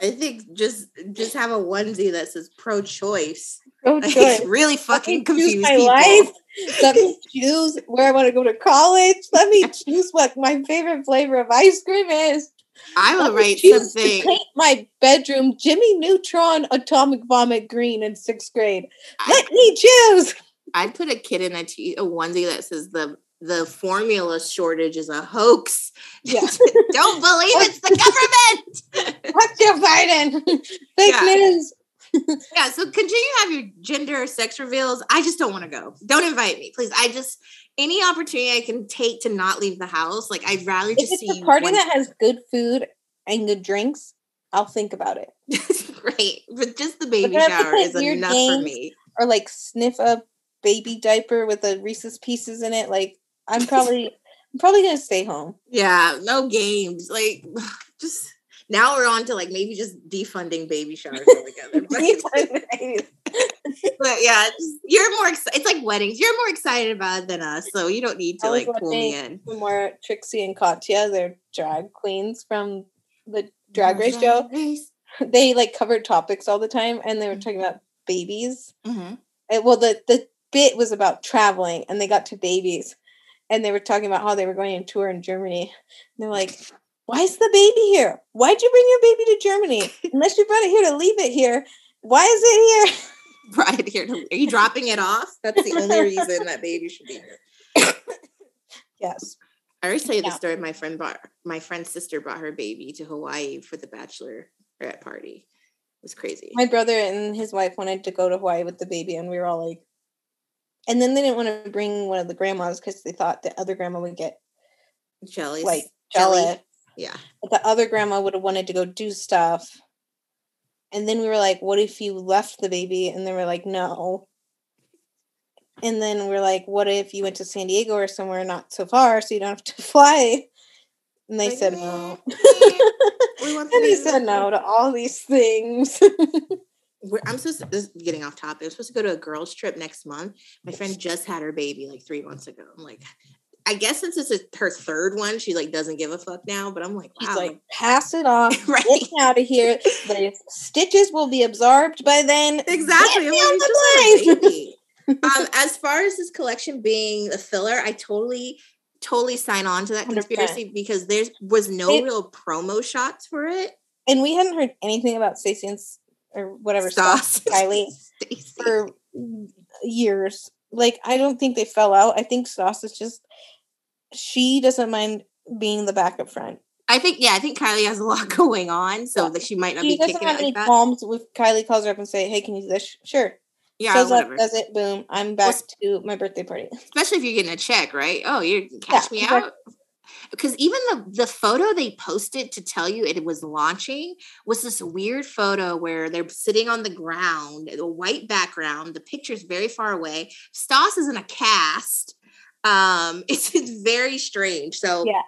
I think just just have a onesie that says pro-choice. oh, Like, really Let fucking confuse my people. life. Let me choose where I want to go to college. Let me choose what my favorite flavor of ice cream is. I will write choose to something. paint my bedroom Jimmy Neutron atomic vomit green in sixth grade. I, Let me choose. I'd put a kid in a, t- a onesie that says the the formula shortage is a hoax. Yeah. Don't believe it's the government. Fuck Joe Biden. Fake Yeah. news. yeah, so continue to have your gender sex reveals. I just don't want to go. Don't invite me, please. I just any opportunity I can take to not leave the house. Like I'd rather If just it's see a party that has good food and good drinks, I'll think about it. great, but just the baby they have to shower is enough for me. Or like sniff a baby diaper with a Reese's Pieces in it. Like I'm probably I'm probably gonna stay home. Yeah, no games. Like just now we're on to like maybe just defunding baby showers altogether. But, yeah, just, you're more excited. It's like weddings. You're more excited about it than us, so you don't need to like pull me in. More Trixie and Katya, they're drag queens from the drag race show. They like covered topics all the time and they were talking about babies. Mhm. And, well, the the bit was about traveling, and they got to babies, and they were talking about how they were going on tour in Germany. And they're like, "Why is the baby here? Why'd you bring your baby to Germany? Unless you brought it here to leave it here, why is it here?" Right here. to- Are you dropping it off? That's the only reason that baby should be here. Yes, I always tell you the Yeah. story. My friend brought my friend's sister brought her baby to Hawaii for the bachelorette uh, party. It was crazy. my brother and his wife wanted to go to Hawaii with the baby, and we were all like, and then they didn't want to bring one of the grandmas because they thought the other grandma would get Jellies. like jelly. Yeah. But the other grandma would have wanted to go do stuff. And then we were like, what if you left the baby? And they were like, no. And then we're like, what if you went to San Diego or somewhere not so far so you don't have to fly? And they Like, said no. We and he said no to all these things. I'm supposed to, this is getting off topic. I'm supposed to go to a girls' trip next month. My friend just had her baby like three months ago. I'm like, I guess since this is her third one, she like doesn't give a fuck now. But I'm like, wow, He's like, pass it off. right? Get out of here. The stitches will be absorbed by then. Exactly. Get me on the just had a plane." um, as far as this collection being a filler, I totally, totally sign on to that 100%. conspiracy because there was no It- real promo shots for it. And we hadn't heard anything about Stassie and or whatever. Sauce Kylie for years. Like I don't think they fell out. I think Sauce is just she doesn't mind being the backup friend. I think, yeah, I think Kylie has a lot going on, so Yeah. that she might not She be doesn't kicking have it any like qualms with Kylie calls her up and say, "Hey, can you do this?" Sure. Yeah, Shows whatever. up, does it. Boom. I'm back to my birthday party. especially if you're getting a check, right? Oh, you cash me exactly. out. Because even the the photo they posted to tell you it was launching was this weird photo where they're sitting on the ground, a white background. The picture's very far away. Stas is in a cast. Um, it's, it's very strange. So Yeah.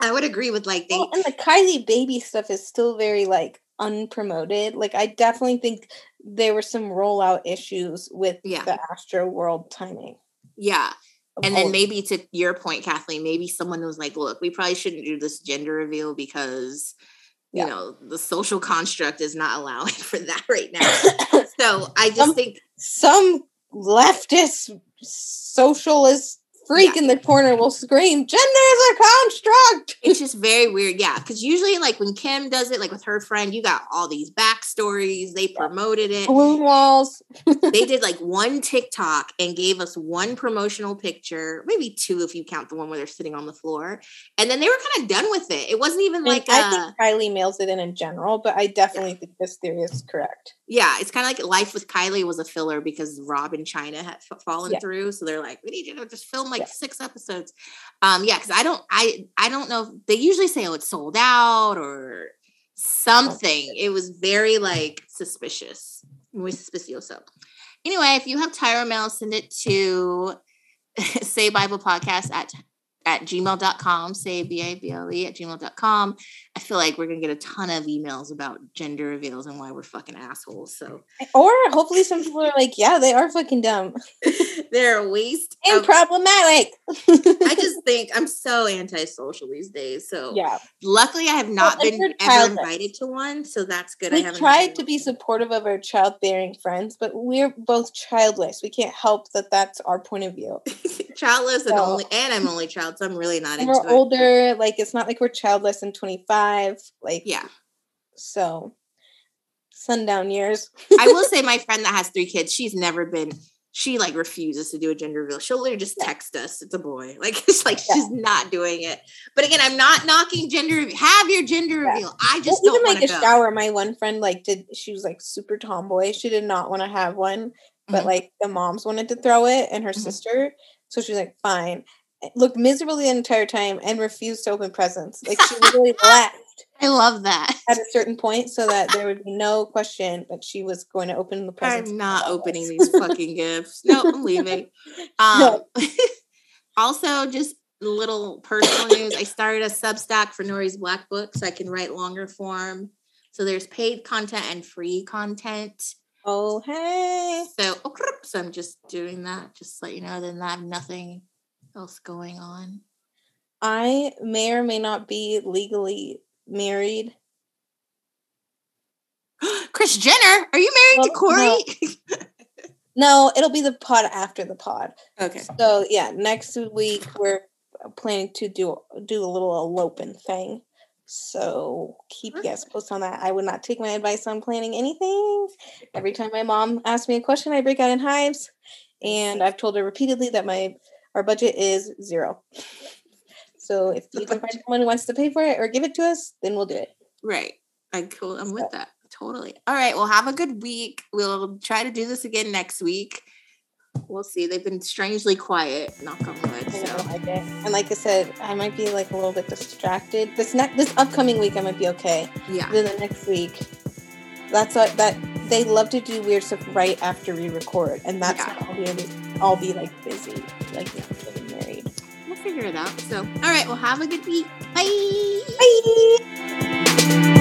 I would agree with like they Well, and the Kylie baby stuff is still very like unpromoted. Like I definitely think there were some rollout issues with Yeah. the Astroworld timing. yeah. And then maybe to your point, Kathleen, maybe someone was like, look, we probably shouldn't do this gender reveal because, you Yeah. know, the social construct is not allowing for that right now. so I just Um, think, some leftist socialist freak yeah. in the corner will scream, "Gender is a construct." It's just very weird, yeah. Because usually, like when Kim does it, like with her friend, you got all these backstories. They promoted it. Balloon walls. they did like one TikTok and gave us one promotional picture, maybe two if you count the one where they're sitting on the floor, and then they were kind of done with it. It wasn't even mean, like I think Kylie mails it in in general, but I definitely yeah. think this theory is correct. Yeah, it's kind of like life with Kylie was a filler because Rob and Chyna had f- fallen yeah. through, so they're like, we need you to just film like yeah. six episodes. Um, yeah, because I don't, I, I don't know. They usually say, oh, it's sold out or something. It was very like suspicious, muy suspicioso. Anyway, if you have Tyra mail, send it to say Bible podcast at at gmail.com, say B-A-B-L-E at gmail.com. I feel like we're gonna get a ton of emails about gender reveals and why we're fucking assholes. So Or hopefully some people are like, yeah, they are fucking dumb. They're a waste and of- problematic. I just think I'm so antisocial these days. So yeah. Luckily I have not well, been ever invited to one. So that's good. We I haven't tried to be supportive of our childbearing friends, but we're both childless. We can't help that that's our point of view. childless so, and only and I'm only child, so I'm really not into we're older, like it's not like we're childless and 25. Like yeah. So sundown years. I will say my friend that has three kids, she's never been she like refuses to do a gender reveal. She'll literally just text us. It's a boy. Like it's like yeah. she's not doing it. But again, I'm not knocking gender reveal. Have your gender yeah. reveal. I just well, don't even like a go. shower. My one friend like did she was like super tomboy. She did not want to have one, but mm-hmm. like the moms wanted to throw it and her mm-hmm. sister. So she's like, fine. Looked miserable the entire time and refused to open presents. Like she really left. I love that. At a certain point, so that there would be no question that she was going to open the presents. I'm not opening these fucking gifts. No, I'm leaving. Um, no. also, just little personal news. I started a Substack for Nori's Black Book so I can write longer form. So there's paid content and free content. Oh, hey. So, so I'm just doing that, just to let you know. Then I have nothing else going on. I may or may not be legally married. Kris Jenner, are you married well, to Corey? No. no, it'll be the pod after the pod. Okay. So yeah, next week we're planning to do do a little eloping thing. So keep you guys posted on that. I would not take my advice on planning anything. Every time my mom asks me a question, I break out in hives. And I've told her repeatedly that my our budget is zero. So if you can find someone who wants to pay for it or give it to us, then we'll do it. Right. I cool. I'm so. with that. Totally. All right. Well, have a good week. We'll try to do this again next week. We'll see. They've been strangely quiet. Knock on wood. So. I like it. And like I said, I might be like a little bit distracted. This next, this upcoming week, I might be okay. Yeah. Then the next week, that's what that they love to do weird stuff right after we record, and that's yeah. I'll be I'll be like busy, like getting married. We'll figure it out. So, all right, well, have a good week. Bye. Bye.